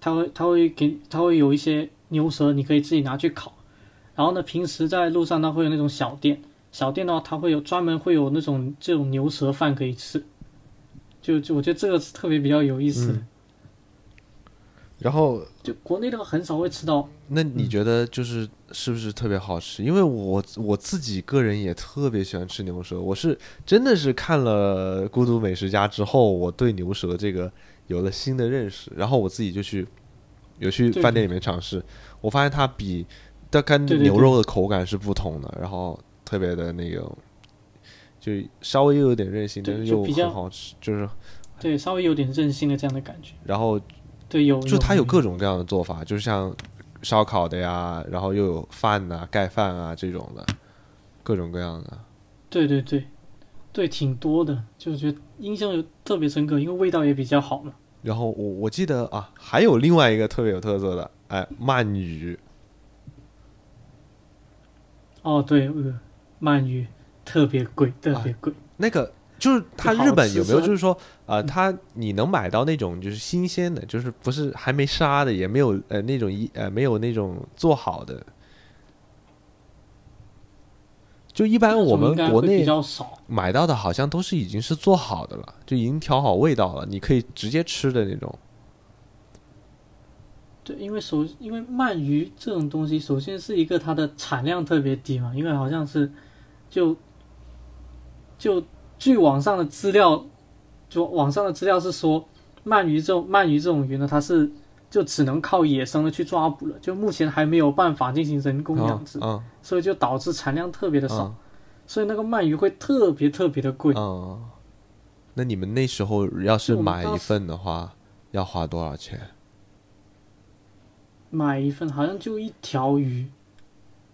它会它会给它会有一些牛舌，你可以自己拿去烤。然后呢，平时在路上它会有那种小店，小店的话，它会有专门会有那种这种牛舌饭可以吃。就就我觉得这个是特别比较有意思的。然后就国内的话很少会吃到，那你觉得就是是不是特别好吃？因为我我自己个人也特别喜欢吃牛舌，我是真的是看了《孤独美食家》之后，我对牛舌这个有了新的认识，然后我自己就去有去饭店里面尝试，我发现它比它跟牛肉的口感是不同的，然后特别的那个，就稍微又有点韧性，对但是又就比较很好吃，就是对，稍微有点韧性的这样的感觉。然后对，有就它有各种。种各样的做法，就像烧烤的呀，然后又有饭呐、盖饭啊这种的，各种各样的。对对对，对，挺多的，就是觉得印象有特别深刻，因为味道也比较好嘛。然后我我记得啊，还有另外一个特别有特色的，哎，鳗鱼哦，对，呃，鳗鱼特别贵，特别贵。那个。就是它日本有没有就是说，呃，它你能买到那种就是新鲜的，就是不是还没杀的，也没有呃那种一呃没有那种做好的。就一般我们国内比较少。买到的好像都是已经是做好的了，就已经调好味道了，你可以直接吃的那种。对，因为首因为鳗鱼这种东西，首先是一个它的产量特别低嘛，因为好像是就就据网上的资料，就网上的资料是说，鳗鱼这种鳗鱼这种鱼呢，它是就只能靠野生的去抓捕了，就目前还没有办法进行人工养殖，嗯所以就导致产量特别的少，嗯所以那个鳗鱼会特别特别的贵。嗯。那你们那时候要是买一份的话，要花多少钱？买一份好像就一条鱼，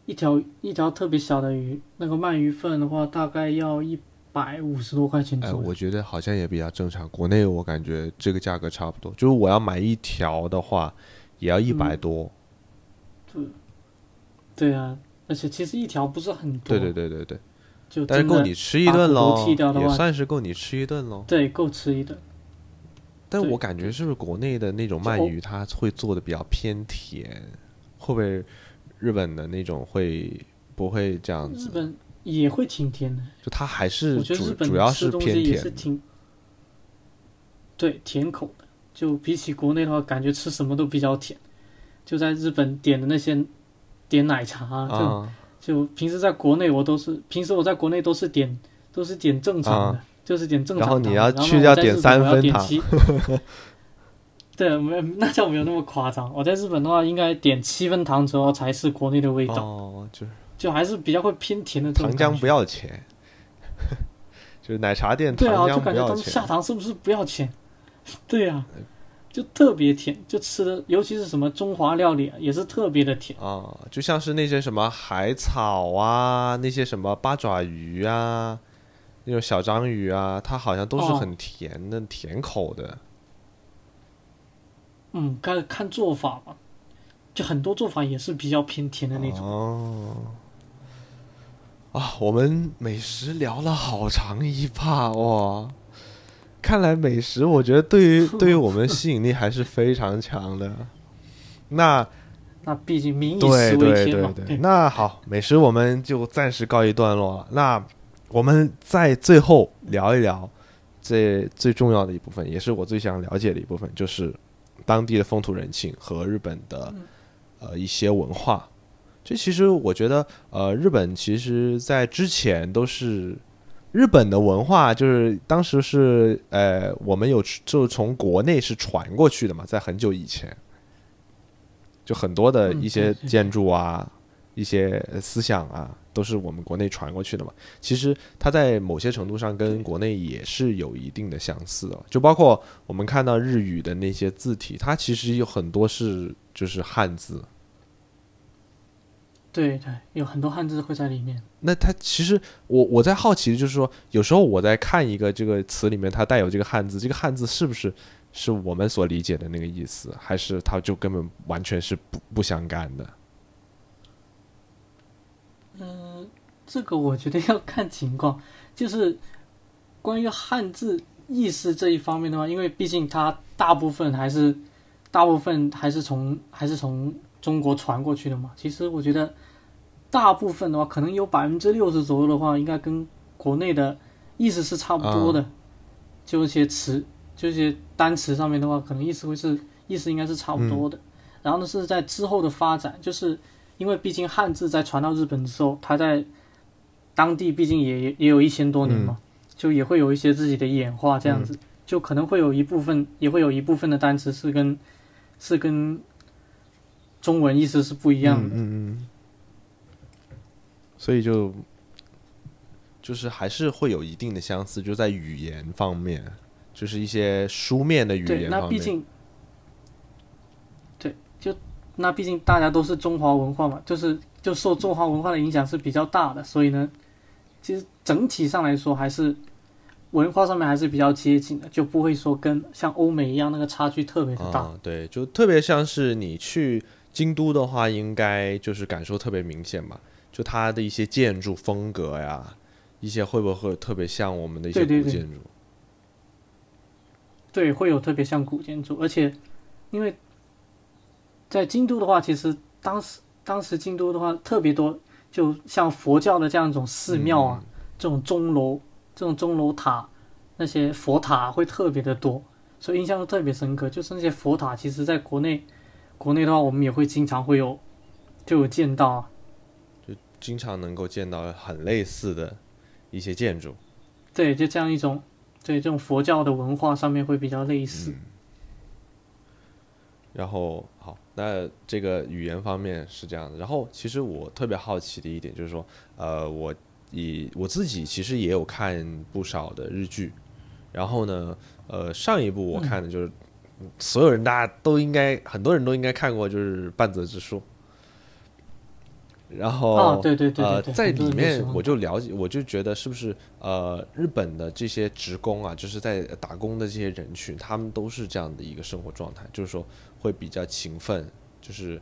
一条一条特别小的鱼，那个鳗鱼份的话大概要一百五十多块钱哎，左右。我觉得好像也比较正常。国内我感觉这个价格差不多，就是我要买一条的话，也要一百嗯多。对啊，而且其实一条不是很多，对对对对对，就但是够你吃一顿喽也算是够你吃一顿喽。对够吃一顿。但我感觉是不是国内的那种鳗鱼，它会做的比较偏甜，会不会日本的那种会不会这样子？日本也会挺甜的，就它还是我觉得日主本主要是吃东西偏甜也是挺，对甜口的。就比起国内的话，感觉吃什么都比较甜。就在日本点的那些点奶茶啊，这种啊。就平时在国内我都是，平时我在国内都是点都是点正常的，就是点正常糖。啊然后你要去掉点三分糖 对，没有那叫没有那么夸张。我在日本的话，应该点七分糖之后才是国内的味道，哦，就是就还是比较会偏甜的糖浆不。要钱，就是奶茶店糖对啊，就感觉他们下钱。糖是不是不要钱？对啊，就特别甜，就吃的，尤其是什么中华料理啊，也是特别的甜。啊，就像是那些什么海草啊，那些什么八爪鱼啊，那种小章鱼啊，它好像都是哦很甜的、甜口的。嗯，看看做法吧，就很多做法也是比较偏甜的那种。哦，啊，我们美食聊了好长一趴哇！看来美食，我觉得对于 对于我们吸引力还是非常强的。那那毕竟民以食为天嘛。对对，那好，美食我们就暂时告一段落了。那我们在最后聊一聊这最重要的一部分，也是我最想了解的一部分，就是当地的风土人情和日本的呃一些文化。这其实我觉得，呃，日本其实在之前都是日本的文化，就是当时是呃，我们有就从国内是传过去的嘛，在很久以前，就很多的嗯一些建筑啊、一些思想啊，都是我们国内传过去的嘛。其实它在某些程度上跟国内也是有一定的相似的，就包括我们看到日语的那些字体，它其实有很多是就是汉字。对对，有很多汉字会在里面。那它其实我我在好奇的就是说，有时候我在看一个这个词里面，它带有这个汉字，这个汉字是不是是我们所理解的那个意思，还是它就根本完全是不不相干的？嗯，这个我觉得 要看情况，就是关于汉字意思这一方面的话，因为毕竟它大部分还是大部分还是从还是从中国传过去的嘛。其实我觉得大部分的话，可能有百分之六十左右的话，应该跟国内的意思是差不多的。就一些词，就一些单词上面的话，可能意思会是意思应该是差不多的。然后呢，是在之后的发展，就是。因为毕竟汉字在传到日本的时候，它在当地毕竟也也有一千多年嘛，就也会有一些自己的演化，这样子，就可能会有一部分，也会有一部分的单词是跟是跟中文意思是不一样的。嗯嗯。所以就就是还是会有一定的相似，就在语言方面，就是一些书面的语言方面。那毕竟，对，就。那毕竟大家都是中华文化嘛，就是就受中华文化的影响是比较大的，所以呢，其实整体上来说还是文化上面还是比较接近的，就不会说跟像欧美一样那个差距特别的大。对，就特别像是你去京都的话，应该就是感受特别明显吧，就它的一些建筑风格呀，一些会不会特别像我们的一些古建筑？对，会有特别像古建筑，而且因为。在京都的话，其实当时当时京都的话特别多，就像佛教的这样一种寺庙啊，这种钟楼、这种钟楼塔，那些佛塔会特别的多，所以印象都特别深刻。就是那些佛塔，其实在国内，国内的话我们也会经常会有，就有见到，就经常能够见到很类似的一些建筑。对，就这样一种，对这种佛教的文化上面会比较类似。然后好。那这个语言方面是这样的，然后其实我特别好奇的一点就是说，呃，我以我自己其实也有看不少的日剧，然后呢，呃，上一部我看的就是所有人大家都应该很多人都应该看过，就是半泽直树。然后，对对对，呃，在里面我就了解，我就觉得是不是呃，日本的这些职工啊，就是在打工的这些人群，他们都是这样的一个生活状态，就是说会比较勤奋，就是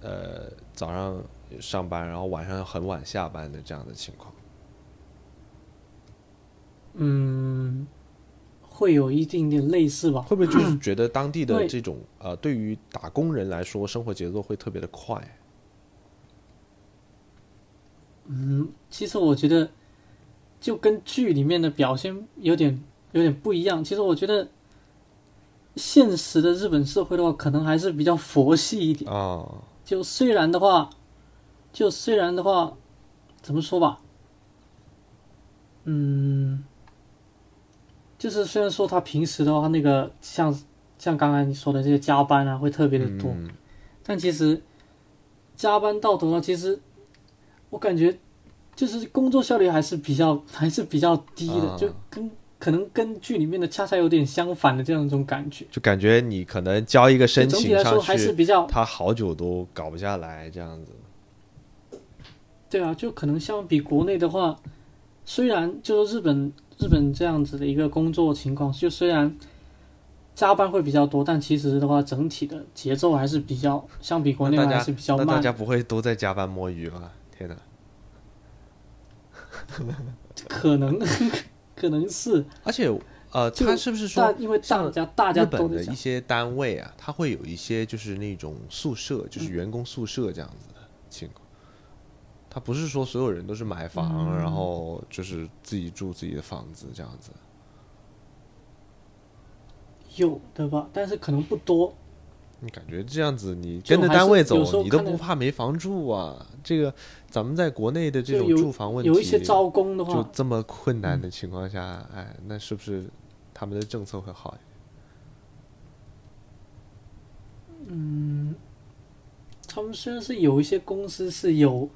呃早上上班，然后晚上很晚下班的这样的情况。嗯，会有一定点类似吧？会不会就是觉得当地的这种呃，对于打工人来说，生活节奏会特别的快？嗯，其实我觉得就跟剧里面的表现有点有点不一样。其实我觉得现实的日本社会的话，可能还是比较佛系一点啊。就虽然的话，就虽然的话，怎么说吧？嗯，就是虽然说他平时的话，那个像像刚才你说的这些加班啊，会特别的多，但其实加班到头了，其实。我感觉，就是工作效率还是比较还是比较低的，就跟可能跟剧里面的恰恰有点相反的这样一种感觉。就感觉你可能交一个申请上去，他好久都搞不下来这样子。对啊，就可能相比国内的话，虽然就是日本日本这样子的一个工作情况，就虽然加班会比较多，但其实的话，整体的节奏还是比较相比国内还是比较慢。大家不会都在加班摸鱼吧？可能 可能是，而且呃，他是不是说，因为大家大家本的一些单位啊，他会有一些就是那种宿舍，就是员工宿舍这样子的情况。他不是说所有人都是买房，然后就是自己住自己的房子这样子。有的吧，但是可能不多。你感觉这样子，你跟着单位走，你都不怕没房住啊？这个咱们在国内的这种住房问题，有一些招工的话，就这么困难的情况下，哎，那是不是他们的政策会好一点？嗯，他们虽然是有一些公司是有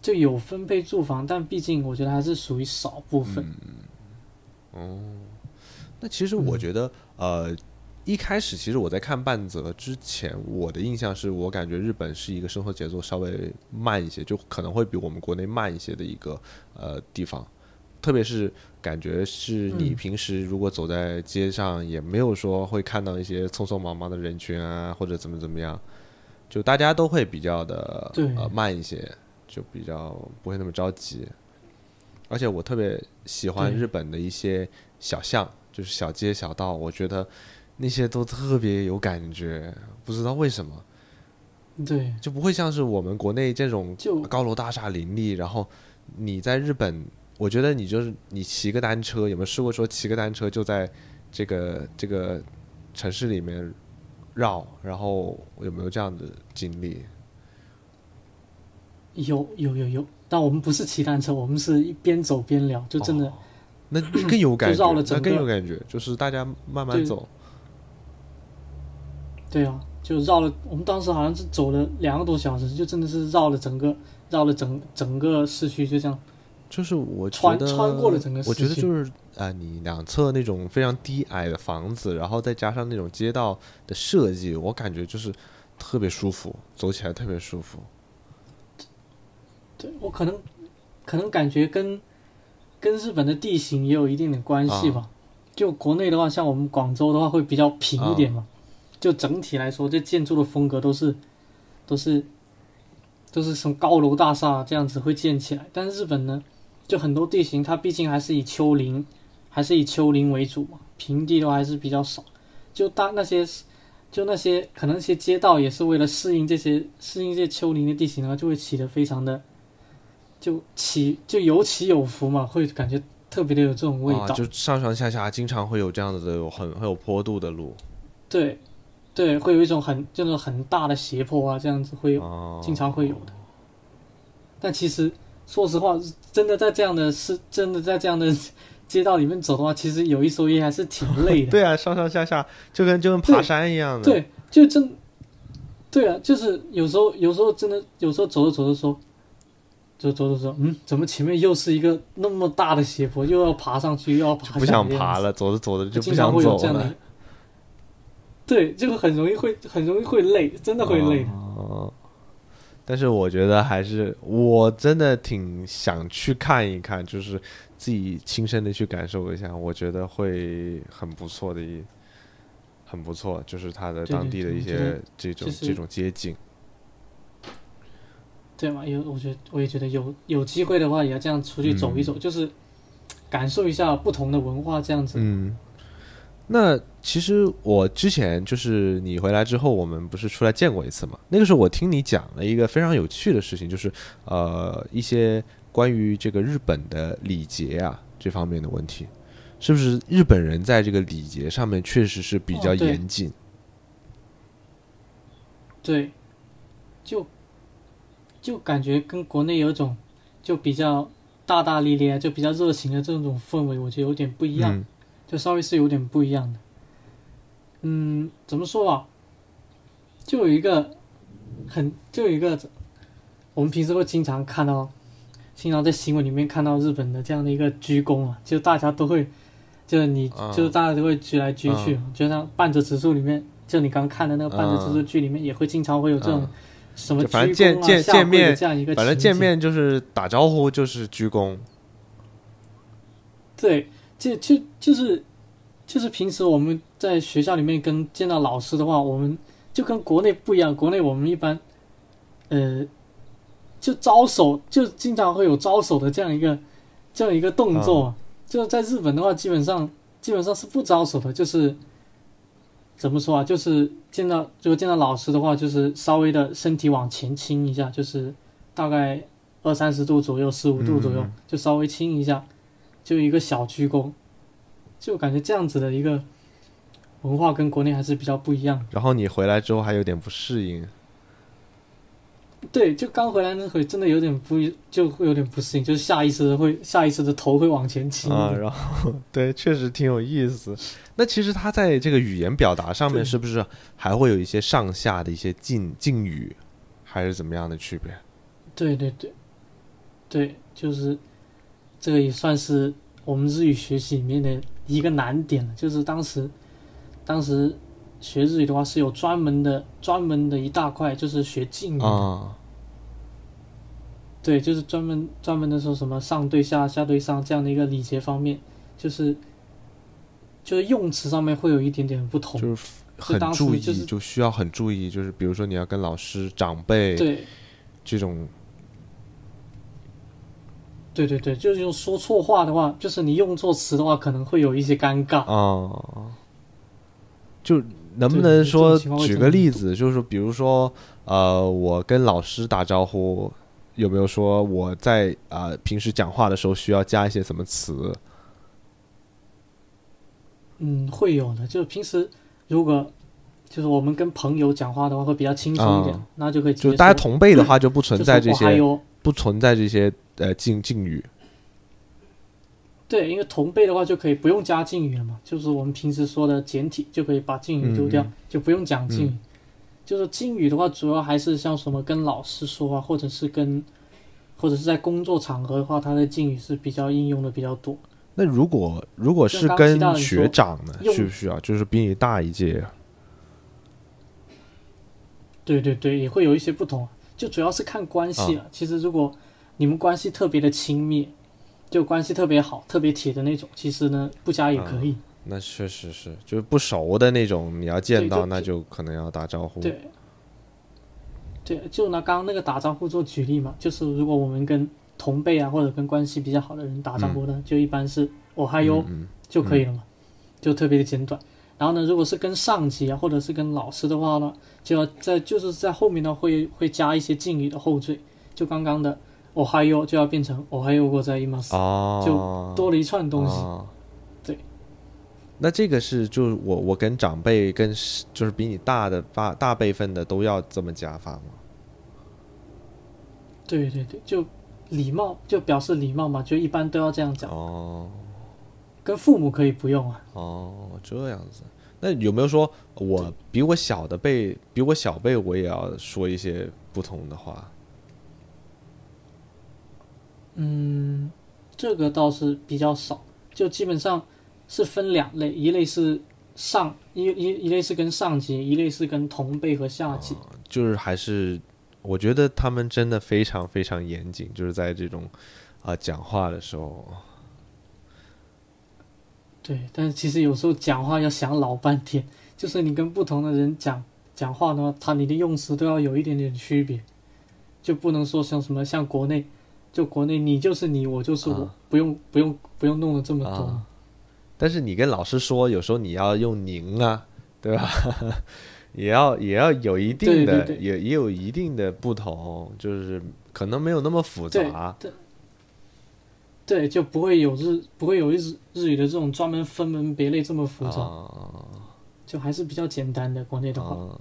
就有分配住房，但毕竟我觉得还是属于少部分。哦，那其实我觉得，呃。一开始其实我在看半泽之前，我的印象是我感觉日本是一个生活节奏稍微慢一些，就可能会比我们国内慢一些的一个呃地方。特别是感觉是你嗯平时如果走在街上，也没有说会看到一些匆匆忙忙的人群啊，或者怎么怎么样，就大家都会比较的呃慢一些，就比较不会那么着急。而且我特别喜欢日本的一些小巷，就是小街小道，我觉得那些都特别有感觉，不知道为什么。对，就不会像是我们国内这种就高楼大厦林立，然后你在日本，我觉得你就是你骑个单车，有没有试过说骑个单车就在这个这个城市里面绕，然后有没有这样的经历？有有有有，但我们不是骑单车，我们是一边走边聊，就真的、哦那更有感觉，绕了那更整个有感觉，就是大家慢慢对走，对啊，就绕了。我们当时好像是走了两个多小时，就真的是绕了整个绕了整整个市区，就这样。就是我穿穿过了整个我觉得就是啊、你两侧那种非常低矮的房子，然后再加上那种街道的设计，我感觉就是特别舒服，走起来特别舒服。对我可能可能感觉跟跟日本的地形也有一定的关系吧。就国内的话，像我们广州的话会比较平一点嘛，就整体来说，这建筑的风格都是都是都是从高楼大厦这样子会建起来。但是日本呢，就很多地形它毕竟还是以丘陵还是以丘陵为主嘛，平地的话还是比较少。就大那些就那些可能一些街道也是为了适应这些适应这些丘陵的地形的话，就会起得非常的就起就有起有伏嘛，会感觉特别的有这种味道。啊，就上上下下经常会有这样子的有很很有坡度的路。对对，会有一种很这种很大的斜坡啊，这样子会有，哦，经常会有的。但其实说实话，真的在这样的是真的在这样的街道里面走的话，其实有一说一还是挺累的。对啊，上上下下就跟就跟爬山一样的。对，就真，对啊，就是有时候有时候真的有时候走着走着说，走走着走，嗯，怎么前面又是一个那么大的斜坡，又要爬上去，又要爬不想爬了，走着走着就不想走了。对，这个很容易会很容易会累，真的会累的。哦，但是我觉得还是我真的挺想去看一看，就是自己亲身的去感受一下，我觉得会很不错的一，很不错，就是它的当地的一些这种就是这种街景。对嘛？有，我觉得我也觉得有有机会的话，也要这样出去走一走，就是感受一下不同的文化，这样子。嗯，那其实我之前就是你回来之后，我们不是出来见过一次嘛？那个时候我听你讲了一个非常有趣的事情，就是呃一些关于这个日本的礼节啊这方面的问题，是不是日本人在这个礼节上面确实是比较严谨？对，就就感觉跟国内有一种就比较大大咧咧、就比较热情的这种氛围，我觉得有点不一样。嗯就稍微是有点不一样的。嗯，怎么说啊？就有一个很，就有一个，我们平时会经常看到，经常在新闻里面看到日本的这样的一个鞠躬啊，就大家都会，就是你，啊就是大家都会鞠来鞠去，就像半泽直树里面，就你刚看的那个半泽直树剧里面，也会经常会有这种啊什么见见下跪的见面这样一个反正见面就是打招呼就是鞠躬。对，就就就是就是平时我们在学校里面跟见到老师的话，我们就跟国内不一样。国内我们一般，呃，就招手，就经常会有招手的这样一个这样一个动作。就在日本的话，基本上基本上是不招手的，就是怎么说啊？就是见到如果见到老师的话，就是稍微的身体往前倾一下，就是大概二三十度左右，十五度左右，嗯就稍微倾一下。就一个小鞠躬，就感觉这样子的一个文化跟国内还是比较不一样。然后你回来之后还有点不适应，对，就刚回来那会真的有点不，就会有点不适应，就是下意识的会下意识的头会往前倾啊，然后对，确实挺有意思。那其实他在这个语言表达上面，是不是还会有一些上下的一些敬敬语，还是怎么样的区别？对对对，对，就是这个也算是我们日语学习里面的一个难点了。就是当时，当时学日语的话是有专门的专门的一大块，就是学敬语的。啊，对，就是专门专门的说什么上对下、下对上这样的一个礼节方面，就是就是用词上面会有一点点不同。就是很注意，就是就需要很注意，就是比如说你要跟老师、长辈对这种，对对对，就是用说错话的话，就是你用错词的话，可能会有一些尴尬。啊，就能不能说举个例子，就是比如说，呃，我跟老师打招呼，有没有说我在啊、呃平时讲话的时候需要加一些什么词？嗯，会有的。就是平时如果就是我们跟朋友讲话的话，会比较轻松一点，啊那就可以就大家同辈的话就不存在这些，不存在这些呃敬敬语对，因为同辈的话就可以不用加敬语了嘛，就是我们平时说的简体就可以把敬语丢掉，嗯就不用讲敬语。就是敬语的话，主要还是像什么跟老师说啊，或者是跟或者是在工作场合的话，它的敬语是比较应用的比较多。那如果如果是跟学长呢，需不需要？就是比你大一届，对对对，也会有一些不同啊，就主要是看关系啊。其实如果你们关系特别的亲密，就关系特别好、特别铁的那种，其实呢不加也可以。那确实是，就是不熟的那种，你要见到，就那就可能要打招呼。对，对，就拿刚刚那个打招呼做举例嘛，就是如果我们跟同辈啊或者跟关系比较好的人打招呼呢，就一般是我还有嗯，就可以了嘛，就特别的简短。然后呢，如果是跟上级啊或者是跟老师的话呢，就要在就是在后面呢会会加一些敬语的后缀，就刚刚的我还有就要变成哦还有过在 imas，、哦，就多了一串东西。哦对。那这个是就是我我跟长辈跟就是比你大的大大辈分的都要这么加法吗？对对对，就礼貌就表示礼貌嘛，就一般都要这样讲。哦跟父母可以不用啊。哦，这样子。那有没有说我比我小的辈比我小辈我也要说一些不同的话？嗯，这个倒是比较少，就基本上是分两类，一类是上一一一类是跟上级，一类是跟同辈和下级。就是还是我觉得他们真的非常非常严谨，就是在这种啊、讲话的时候，对，但是其实有时候讲话要想老半天，就是你跟不同的人讲讲话呢，他你的用词都要有一点点区别，就不能说像什么像国内，就国内你就是你，我就是我，啊不用不用不用弄得这么多。啊但是你跟老师说，有时候你要用您啊，对吧？也要也要有一定的，对对对也也有一定的不同，就是可能没有那么复杂。对对，就不会有日不会有日日语的这种专门分门别类这么复杂，啊就还是比较简单的。国内的话，啊，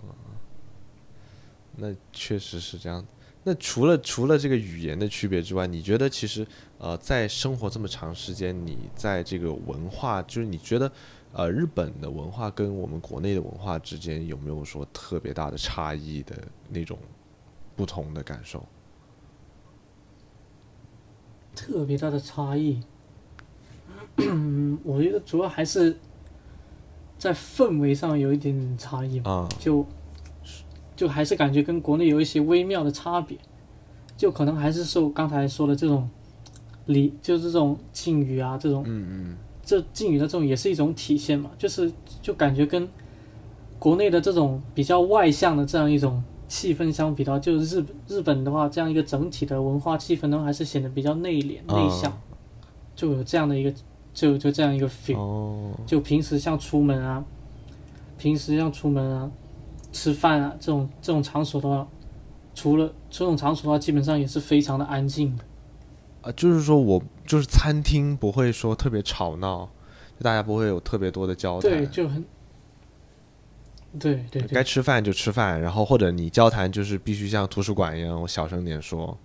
那确实是这样。那除了除了这个语言的区别之外，你觉得其实呃，在生活这么长时间，你在这个文化，就是你觉得呃，日本的文化跟我们国内的文化之间有没有说特别大的差异的那种不同的感受？特别大的差异，嗯，我觉得主要还是在氛围上有一点点差异吧。啊就就还是感觉跟国内有一些微妙的差别，就可能还是受刚才说的这种礼，就是这种敬语啊，这种嗯嗯这敬语的这种也是一种体现嘛，就是就感觉跟国内的这种比较外向的这样一种气氛相比的话，就是日日本的话，这样一个整体的文化气氛呢，还是显得比较内敛内向，啊就有这样的一个就就这样一个 feel。哦就平时像出门啊，平时像出门啊、吃饭啊这种这种场所的话，除了这种场所的话，基本上也是非常的安静的。啊，就是说我就是餐厅不会说特别吵闹，就大家不会有特别多的交谈。对，就很，对对对，该吃饭就吃饭，然后或者你交谈就是必须像图书馆一样，我小声点说。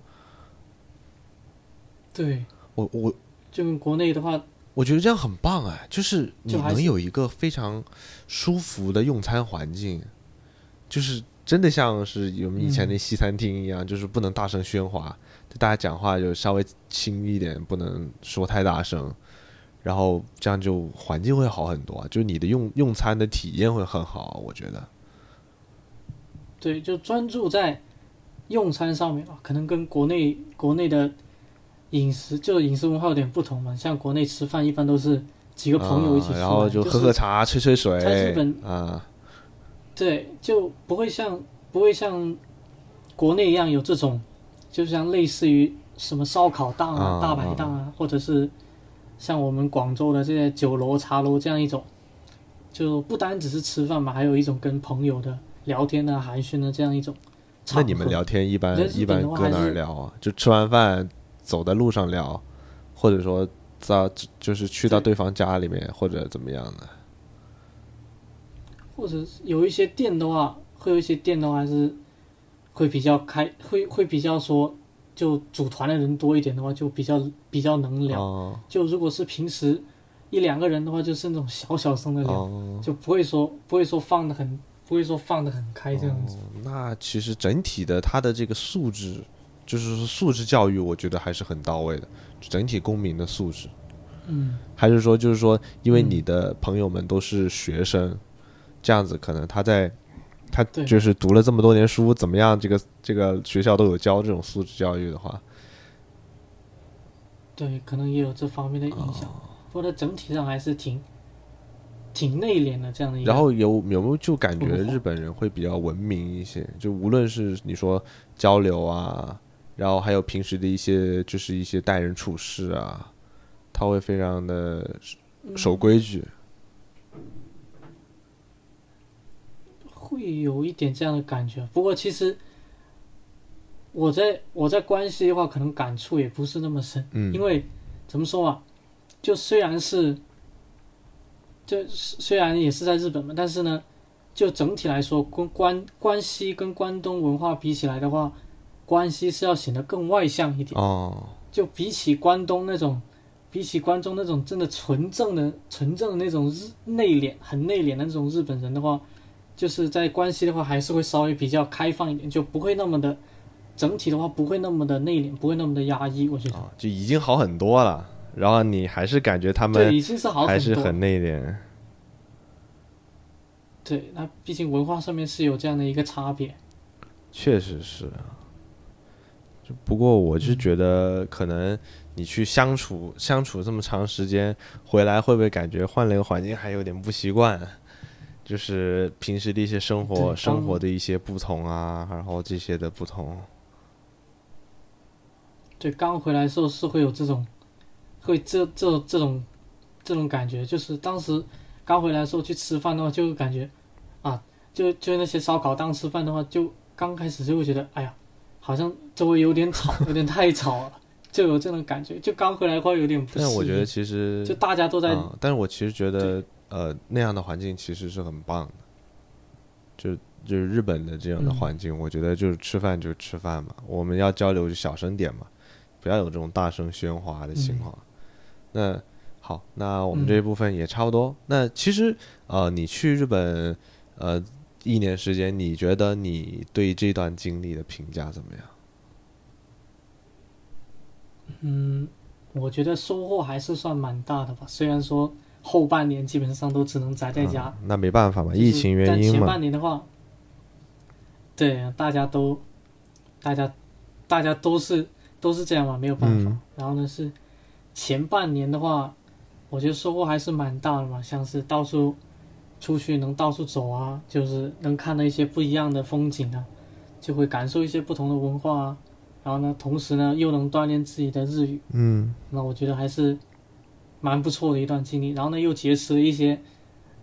对，我我就跟国内的话，我觉得这样很棒哎，就是你能有一个非常舒服的用餐环境，就是真的像是我们以前嗯那西餐厅一样，就是不能大声喧哗，就大家讲话就稍微轻一点，不能说太大声。然后这样就环境会好很多啊，就你的用用餐的体验会很好，我觉得。对，就专注在用餐上面啊，可能跟国内国内的饮食就饮食文化有点不同嘛。像国内吃饭一般都是几个朋友一起吃、然后就喝喝茶、吹吹水。在日本啊，对，就不会像不会像国内一样有这种，就像类似于什么烧烤档啊、啊大排档啊，或者是像我们广州的这些酒楼、茶楼这样一种，就不单只是吃饭嘛，还有一种跟朋友的聊天啊、寒暄的这样一种。那你们聊天一般一般搁哪儿聊啊？就吃完饭走在路上聊，或者说在就是去到对方家里面或者怎么样的？或者是有一些店的话，会有一些店的话还是会比较开，会会比较说，就组团的人多一点的话，就比较比较能聊。哦就如果是平时一两个人的话，就是那种小小声的聊，哦，就不会说不会说放的很不会说放的很开这样子。那其实整体的他的这个素质，就是说素质教育，我觉得还是很到位的，整体公民的素质。嗯，还是说，就是说，因为嗯你的朋友们都是学生，这样子可能他在他就是读了这么多年书，怎么样？这个这个学校都有教这种素质教育的话，对，可能也有这方面的影响。哦不过它整体上还是挺挺内敛的这样的一个。然后有有没有就感觉日本人会比较文明一些？就无论是你说交流啊，然后还有平时的一些就是一些待人处事啊，他会非常的守规矩。会有一点这样的感觉。不过其实我在我在关西的话，可能感触也不是那么深，嗯，因为怎么说啊，就虽然是，就虽然也是在日本嘛，但是呢，就整体来说，关关关西跟关东文化比起来的话，关西是要显得更外向一点。哦，就比起关东那种，比起关中那种真的纯正的、纯正的那种日内敛、很内敛的那种日本人的话，就是在关系的话，还是会稍微比较开放一点，就不会那么的，整体的话不会那么的内敛，不会那么的压抑。我觉得，啊，就已经好很多了。然后你还是感觉他对，们已经是好。还是很内敛。对，那毕竟文化上面是有这样的一个差别。确实是不过我是觉得，可能你去相处相处这么长时间，回来会不会感觉换了一个环境还有点不习惯？就是平时的一些生活生活的一些不同啊，然后这些的不同。对，刚回来的时候是会有这种，会这这这种这种感觉，就是当时刚回来的时候去吃饭的话，就感觉啊，就就那些烧烤当吃饭的话，就刚开始就会觉得，哎呀，好像周围有点吵，有点太吵了，就有这种感觉。就刚回来的话有点不适应。但我觉得其实就大家都在、嗯，但是我其实觉得，呃，那样的环境其实是很棒的。就就是日本的这样的嗯环境，我觉得就是吃饭就吃饭嘛，我们要交流就小声点嘛，不要有这种大声喧哗的情况。那好，那我们这一部分也差不多。那其实呃，你去日本呃一年时间，你觉得你对这段经历的评价怎么样？嗯，我觉得收获还是算蛮大的吧。虽然说后半年基本上都只能宅在家，嗯那没办法嘛，疫情原因嘛但前半。年的话，对，大家都，大家，大家都是都是这样嘛，没有办法。嗯然后呢是前半年的话，我觉得收获还是蛮大的嘛，像是到处出去能到处走啊，就是能看到一些不一样的风景啊，就会感受一些不同的文化啊。然后呢，同时呢又能锻炼自己的日语，嗯那我觉得还是蛮不错的一段经历。然后呢，又结识了一些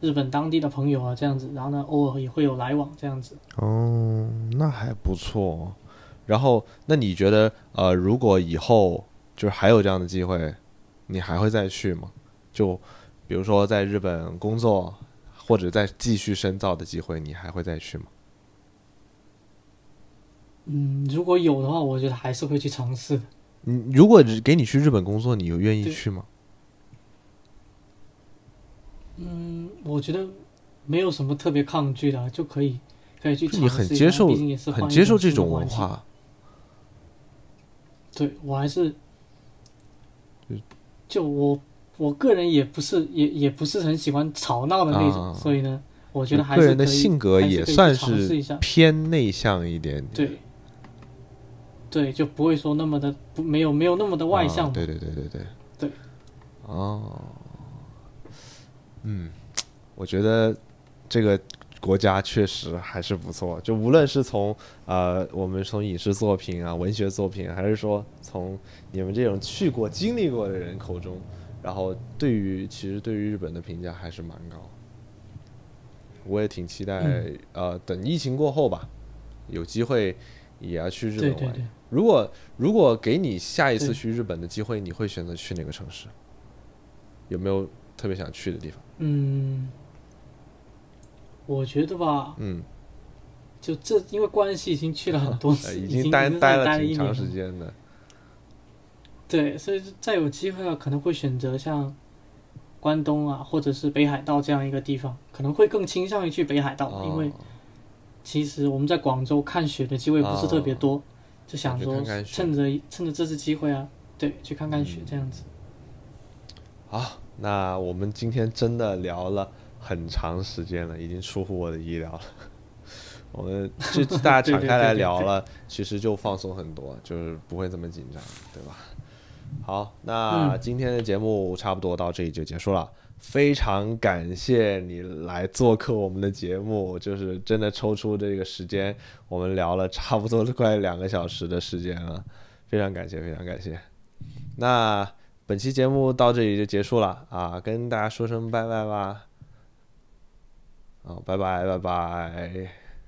日本当地的朋友啊，这样子。然后呢，偶尔也会有来往这样子。哦，那还不错。然后，那你觉得，呃，如果以后就是还有这样的机会，你还会再去吗？就比如说在日本工作，或者再继续深造的机会，你还会再去吗？嗯，如果有的话，我觉得还是会去尝试的。你如果给你去日本工作，你有愿意去吗？嗯，我觉得没有什么特别抗拒的，就可以可以去尝你试一下。很接受毕竟也是很接受这种文。化，对我还是就，我我个人也不是也也不是很喜欢吵闹的那种，啊所以呢，我觉得还是个人的是性格也算是偏内向一点点，对，对，就不会说那么的不没有没有那么的外向嘛。啊对对对对对对。哦，嗯，我觉得这个国家确实还是不错，就无论是从呃我们从影视作品啊、文学作品，还是说从你们这种去过、经历过的人口中，然后对于其实对于日本的评价还是蛮高。我也挺期待，嗯呃，等疫情过后吧，有机会也要去日本玩。对对对，如果如果给你下一次去日本的机会，你会选择去哪个城市？有没有特别想去的地方？嗯，我觉得吧，嗯，就这因为关系已经去了很多呃次，已已经待待了挺长。时间的。对，所以再有机会啊，可能会选择像关东啊，或者是北海道这样一个地方，可能会更倾向于去北海道，哦因为其实我们在广州看雪的机会不是特别多，就想说想去看看趁着趁着这次机会啊，对，去看看嗯雪这样子。好，那我们今天真的聊了很长时间了，已经出乎我的意料了。我们就大家敞开来聊了，其实就放松很多，就是不会这么紧张，对吧？好，那今天的节目差不多到这里就结束了。非常感谢你来做客我们的节目，就是真的抽出这个时间，我们聊了差不多快两个小时的时间了，非常感谢，非常感谢。那本期节目到这里就结束了啊，跟大家说声拜拜吧。好，拜拜，拜拜。